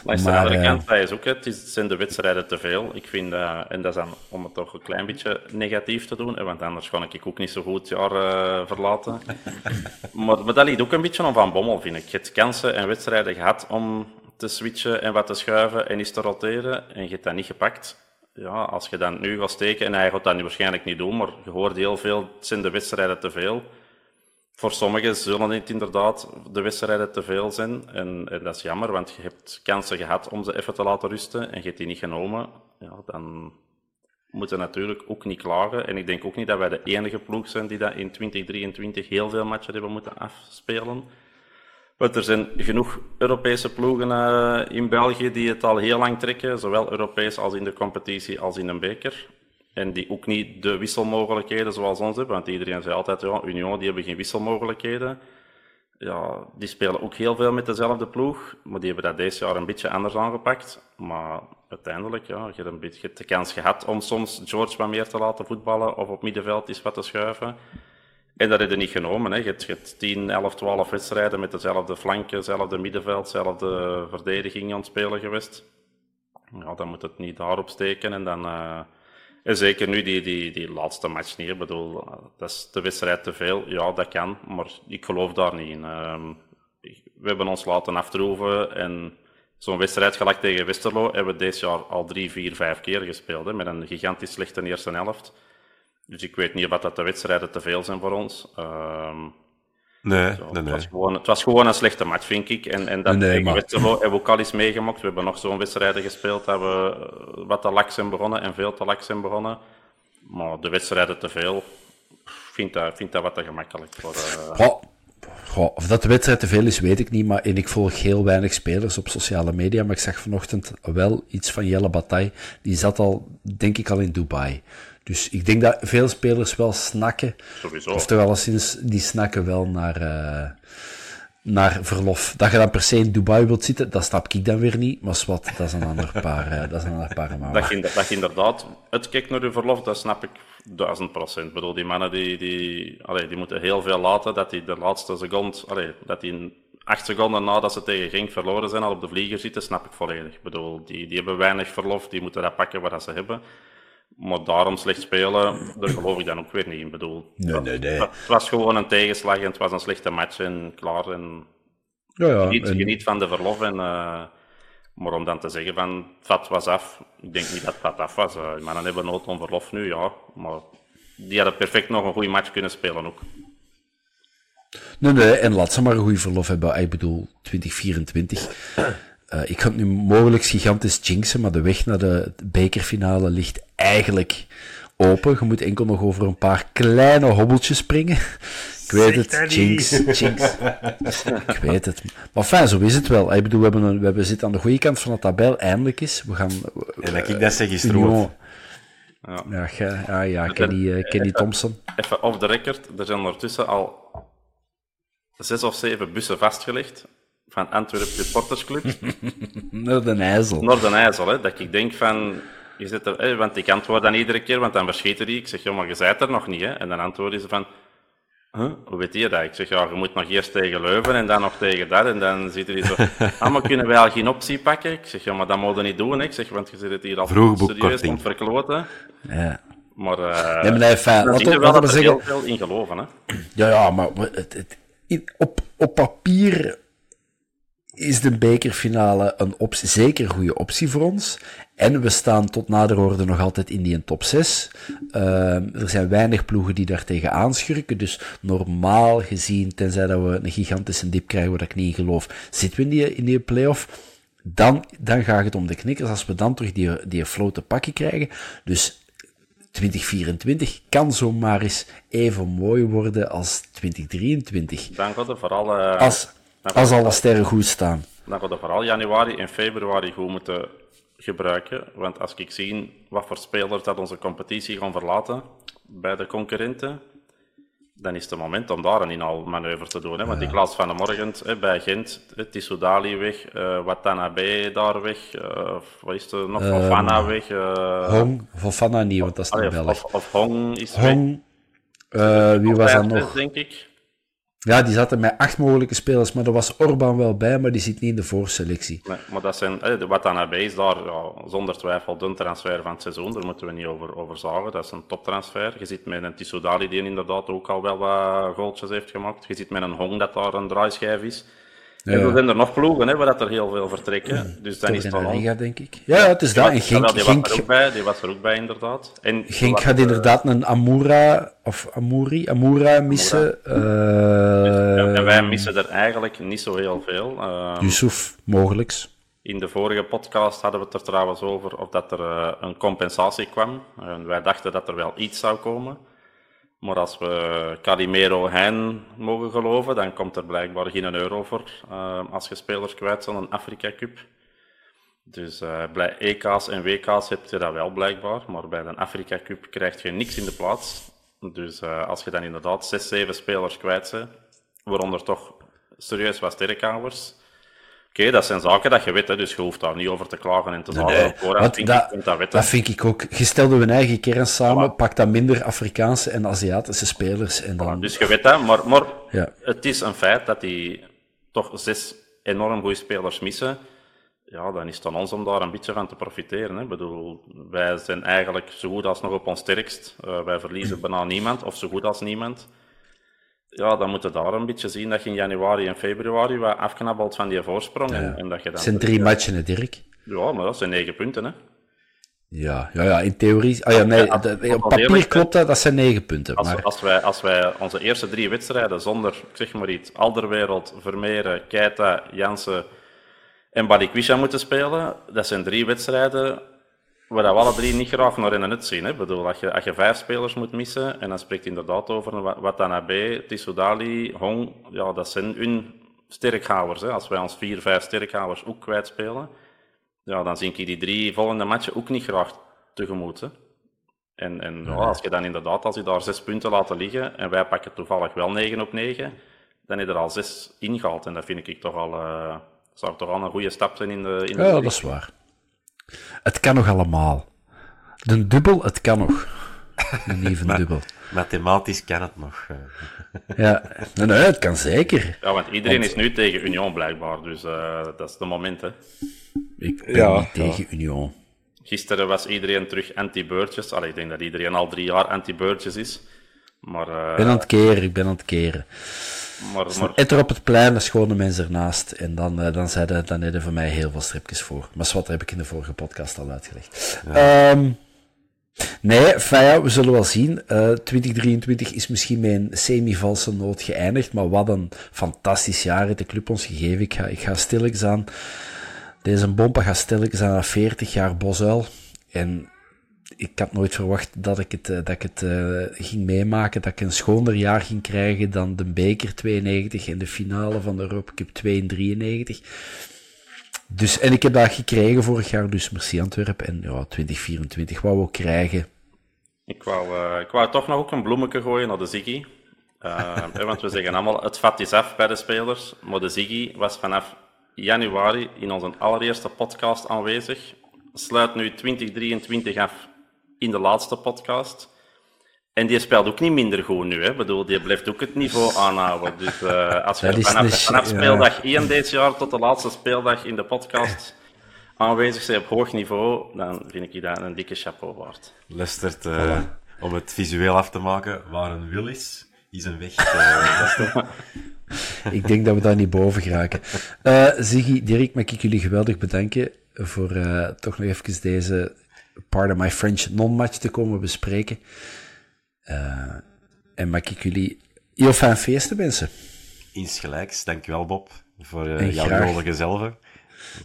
Langs de Maar, andere eh, kant, dat is ook, het is, zijn de wedstrijden te veel. Ik vind, dat- en dat is dan om het toch een klein beetje negatief te doen, want anders kan ik ook niet zo goed het jaar eh, verlaten. [LAUGHS] maar, maar dat ligt ook een beetje om Van Bommel, vind ik. Je hebt kansen en wedstrijden gehad om te switchen en wat te schuiven en eens te roteren, en je hebt dat niet gepakt. Ja, als je dan nu gaat steken, en hij gaat dat nu waarschijnlijk niet doen, maar je hoort heel veel, het zijn de wedstrijden te veel. Voor sommigen zullen het inderdaad de wedstrijden te veel zijn. En, dat is jammer, want je hebt kansen gehad om ze even te laten rusten en je hebt die niet genomen. Ja, dan moeten natuurlijk ook niet klagen. En ik denk ook niet dat wij de enige ploeg zijn die dat in 2023 heel veel matchen hebben moeten afspelen. Want er zijn genoeg Europese ploegen eh, in België die het al heel lang trekken, zowel Europees als in de competitie als in een beker. En die ook niet de wisselmogelijkheden zoals ons hebben. Want iedereen zei altijd, ja, Union, die hebben geen wisselmogelijkheden. Ja, die spelen ook heel veel met dezelfde ploeg. Maar die hebben dat deze jaar een beetje anders aangepakt. Maar uiteindelijk, ja, je hebt, een beetje, de kans gehad om soms George wat meer te laten voetballen. Of op middenveld eens wat te schuiven. En dat heb je niet genomen. Hè. Je, hebt, je hebt 10, 11, 12 wedstrijden met dezelfde flanken, dezelfde middenveld, dezelfde verdediging aan het spelen geweest. Ja, dan moet het niet daarop steken. En dan... eh, zeker nu die, die, die laatste match niet. Ik bedoel, dat is de wedstrijd te veel. Ja, dat kan, maar ik geloof daar niet in. Ehm, we hebben ons laten aftroeven en zo'n wedstrijd gelijk tegen Westerlo hebben we dit jaar al drie, vier, vijf keer gespeeld. Met een gigantisch slechte eerste helft. Dus ik weet niet of dat de wedstrijden te veel zijn voor ons. Ehm, Nee, Zo, nee, het, was gewoon, het was gewoon een slechte match, vind ik. En, en dat Nee, nee, tegen maar- Westerlo hebben we ook al eens meegemaakt. We hebben nog zo'n wedstrijden gespeeld dat we eh, wat te lak zijn begonnen en veel te lak zijn begonnen. Maar de wedstrijden te veel, vind dat, vind dat wat te gemakkelijk voor... eh, Goh, goh, of dat de wedstrijd te veel is, weet ik niet. Maar, en ik volg heel weinig spelers op sociale media. Maar ik zag vanochtend wel iets van Jelle Bataille. Die zat al, denk ik, al in Dubai. Dus ik denk dat veel spelers wel snakken. Sowieso. Of toch alleszins, die snakken wel naar, eh, naar verlof. Dat je dan per se in Dubai wilt zitten, dat snap ik dan weer niet. Maar wat, dat is een ander paar, eh, dat is een ander paar mouwen. Dat je, dat je inderdaad uitkijkt naar je verlof, dat snap ik duizend procent. Ik bedoel, die mannen die, die, allee, die moeten heel veel laten, dat die de laatste seconde, allee, dat die acht seconden nadat ze tegen Genk verloren zijn, al op de vlieger zitten, snap ik volledig. Ik bedoel, die, die hebben weinig verlof, die moeten dat pakken wat ze hebben. Maar daarom slecht spelen, daar geloof ik dan ook weer niet in. Bedoel, Nee, nee, nee. Het was gewoon een tegenslag en het was een slechte match en klaar. En Ja, ja. geniet, en- geniet van de verlof. En, eh, maar om dan te zeggen van het vat was af, ik denk niet dat het vat af was. Uh, mannen hebben nood om verlof nu, ja. Maar die hadden perfect nog een goede match kunnen spelen ook. Nee, nee, en laat ze maar een goede verlof hebben. Ik bedoel, 2024. Eh, ik kan het nu mogelijk gigantisch jinxen, maar de weg naar de bekerfinale ligt eigenlijk open. Je moet enkel nog over een paar kleine hobbeltjes springen. Ik weet het, jinx, jinx. Ik weet het. Maar fijn, zo is het wel. Ik bedoel, we, hebben een, we hebben, zitten aan de goede kant van de tabel, eindelijk eens. We gaan... En dat ik dat zeg is rood. Ja, ge- ja, ja, Kenny, Kenny Thompson. Even off the record, er zijn ondertussen al zes of zeven bussen vastgelegd van Antwerp Supportersclub [LAUGHS] Naar de IJssel. naar de IJssel. Hè, dat ik denk van, je zit er, hè, want ik antwoord dan iedere keer, want dan verschieten die. Ik zeg, joh, maar je zijt er nog niet. Hè? En dan antwoorden ze van, huh? hoe weet je dat? Ik zeg, ja, je moet nog eerst tegen Leuven en dan nog tegen dat. En dan zitten die zo, [LAUGHS] ah, maar kunnen wij al geen optie pakken? Ik zeg, ja, maar dat moet je niet doen. Hè? Ik zeg, want je zit het hier al serieus om te verkloten. Ja. Maar uh, Nee, maar nee, fijn. je ook- wel dat we er zeggen... heel veel in geloven. Hè? Ja, ja, maar het, het, op, op papier is de bekerfinale een optie, zeker goede optie voor ons. En we staan tot nader orde nog altijd in die top 6. er zijn weinig ploegen die daar tegen aanschurken. Dus normaal gezien, tenzij dat we een gigantische dip krijgen waar ik niet in geloof, zitten we in die, in die play-off. Dan, dan gaat het om de knikkers als we dan terug die, die flow te pakken krijgen. Dus 2024 kan zomaar eens even mooi worden als 2023. Dan gaat er vooral, eh, Als, dan als alle sterren goed staan. dan gaat er vooral januari en februari goed moeten gebruiken. Want als ik zie wat voor spelers dat onze competitie gaan verlaten bij de concurrenten, dan is het het moment om daar een inhaalmanoeuvre te doen. Hè? Want ik las vanmorgen hè, bij Gent, hè, Tissoudali weg, eh Watanabe daar weg, of wat is er nog, Fofana weg. eh, Hong, Fofana niet, want dat is niet of, Belg. of, of Hong is Hong, eh, wie was dat weg, nog? denk ik. Ja, die zaten met acht mogelijke spelers, maar er was Orban wel bij, maar die zit niet in de voorselectie. Nee, maar dat zijn, eh, de Watanabe is daar zonder twijfel de transfer van het seizoen. Daar moeten we niet over, over zagen. Dat is een toptransfer. Je zit met een Tissoudali die inderdaad ook al wel wat goaltjes heeft gemaakt. Je zit met een Hong dat daar een draaischijf is. En er zijn er nog ploegen hè, waar dat er heel veel vertrekken. Dus dan is in het de al Liga, denk ik. Ja, het is dat. En Genk, die, was er ook bij, die was er ook bij, inderdaad. En Genk eh, inderdaad een Amura, of Amuri, Amura missen. ja, eh en wij missen er eigenlijk niet zo heel veel. Ehm, Yusuf, mogelijks. In de vorige podcast hadden we het er trouwens over of dat er eh, een compensatie kwam. En wij dachten dat er wel iets zou komen. Maar als we Calimero Hein mogen geloven, dan komt er blijkbaar geen euro voor eh, als je spelers kwijt zijn een Afrika Cup. Dus eh, bij EK's en WK's heb je dat wel blijkbaar, maar bij een Afrika Cup krijg je niks in de plaats. Dus eh, als je dan inderdaad zes, zeven spelers kwijt bent, waaronder toch serieus wat sterrenkamers, Oké, dat zijn zaken dat je weet, hè, dus je hoeft daar niet over te klagen en te zagen voorhand. Want vind dat, ik, dat dat vind ik ook. Je stelde een eigen kern samen, pak dan minder Afrikaanse en Aziatische spelers. En dan, Dus je weet dat, maar, maar Ja. het is een feit dat die toch zes enorm goede spelers missen. Ja, dan is het aan ons om daar een beetje van te profiteren. Hè. Ik bedoel, wij zijn eigenlijk zo goed als nog op ons sterkst. Eh, wij verliezen bijna niemand, of zo goed als niemand. Ja, dan moet je daar een beetje zien dat je in januari en februari wat afknabbelt van die voorsprong. En, en dat je dan het zijn drie matchen, hè, Dirk. Ja, maar dat zijn negen punten, hè. Ja, ja, ja, in theorie... Ah ja, nee, Ja, de- als- op papier eerlijk- klopt dat, dat zijn negen punten. Als, Maar als, wij, als wij onze eerste drie wedstrijden zonder, ik zeg maar iets, Alderwereld, Vermeeren, Keita, Jansen en Balikwisha moeten spelen, dat zijn drie wedstrijden waar we alle drie niet graag naar in de nut zien. Hè. Ik bedoel, als je, als je vijf spelers moet missen, en dan spreekt inderdaad over Wa- Watanabe, Tissoudali, Hong, ja, dat zijn hun sterkhouders. Hè. Als wij ons vier, vijf sterkhouders ook kwijtspelen, ja, dan zie ik die drie volgende matchen ook niet graag tegemoet. Hè. En, en ja, als je dan inderdaad, als je daar zes punten laten liggen en wij pakken toevallig wel 9 op 9, dan is er al zes ingehaald. En dat vind ik toch al, eh, zou toch al een goede stap zijn in de, in de ja, dat is waar. Het kan nog allemaal. De dubbel, het kan nog. Een even [LAUGHS] dubbel. Mathematisch kan het nog. eh. Ja, nee, nee, het kan zeker. Ja, want iedereen is nu tegen Union blijkbaar, dus eh, dat is de moment. Hè. Ik ben Ja, niet tegen Union. Gisteren was iedereen terug anti-beurtjes. Allee, ik denk dat iedereen al drie jaar anti-beurtjes is. Maar, eh, Ik ben aan het keren, ik ben aan het keren. Maar, maar Etter op het plein, de schone mens ernaast. En dan, eh, dan zeiden dan hadden voor mij heel veel stripjes voor. Maar wat heb ik in de vorige podcast al uitgelegd. Ehm, nee, fijn, we zullen wel zien. Eh 2023 is misschien mijn semi-valse noot geëindigd. Maar wat een fantastisch jaar heeft de club ons gegeven. Ik ga, ik ga stilletjes aan. Deze bompa gaat stilletjes aan naar 40 jaar Bosuil. En ik had nooit verwacht dat ik het, eh, dat ik het eh, ging meemaken, dat ik een schoner jaar ging krijgen dan de beker 92 en de finale van de Europa Cup 2 in 93. Dus, en ik heb dat gekregen vorig jaar, dus merci Antwerpen. En ja, 2024 wou we ook krijgen. Ik wou, eh, ik wou toch nog ook een bloemetje gooien naar de Ziggy. [LAUGHS] Want we zeggen allemaal, het vat is af bij de spelers. Maar de Ziggy was vanaf januari in onze allereerste podcast aanwezig. Sluit nu 2023 af in de laatste podcast. En die speelt ook niet minder goed nu. Hè. Ik bedoel, die blijft ook het niveau aanhouden. Dus eh, als je is vanaf, ja. speeldag 1 dit jaar tot de laatste speeldag in de podcast aanwezig bent op hoog niveau, dan vind ik dat een dikke chapeau waard. Lestert, eh, om het visueel af te maken, waar een wil is, is een weg. eh. [LAUGHS] Ik denk dat we daar niet boven geraken. Eh Ziggy, Dirk, mag ik jullie geweldig bedanken voor eh, toch nog even deze Pardon My French non-match te komen bespreken. Eh, en mag ik jullie heel fijn feesten wensen. Insgelijks, dankjewel Bob, voor eh, jouw nodige zelven.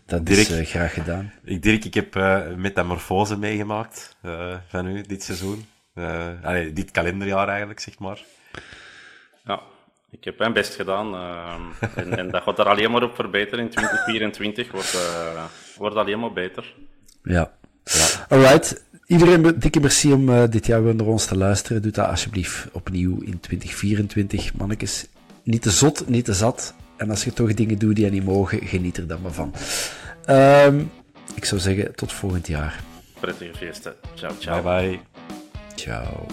Dat Dirk. is eh, graag gedaan. Ik, Dirk, ik heb eh metamorfose meegemaakt eh, van u dit seizoen. Eh, allee, dit kalenderjaar eigenlijk, zeg maar. Ja, ik heb mijn best gedaan. ehm, en, en dat gaat er alleen maar op verbeteren. In 2024 wordt, eh wordt alleen maar beter. Ja. Ja. Alright. Iedereen, dikke merci om eh, dit jaar weer naar ons te luisteren. Doe dat alsjeblieft opnieuw in 2024, mannetjes. Niet te zot, niet te zat. En als je toch dingen doet die je niet mogen, geniet er dan maar van. Ehm, ik zou zeggen, tot volgend jaar. Prettige feesten. Ciao, ciao. Bye bye. Ciao.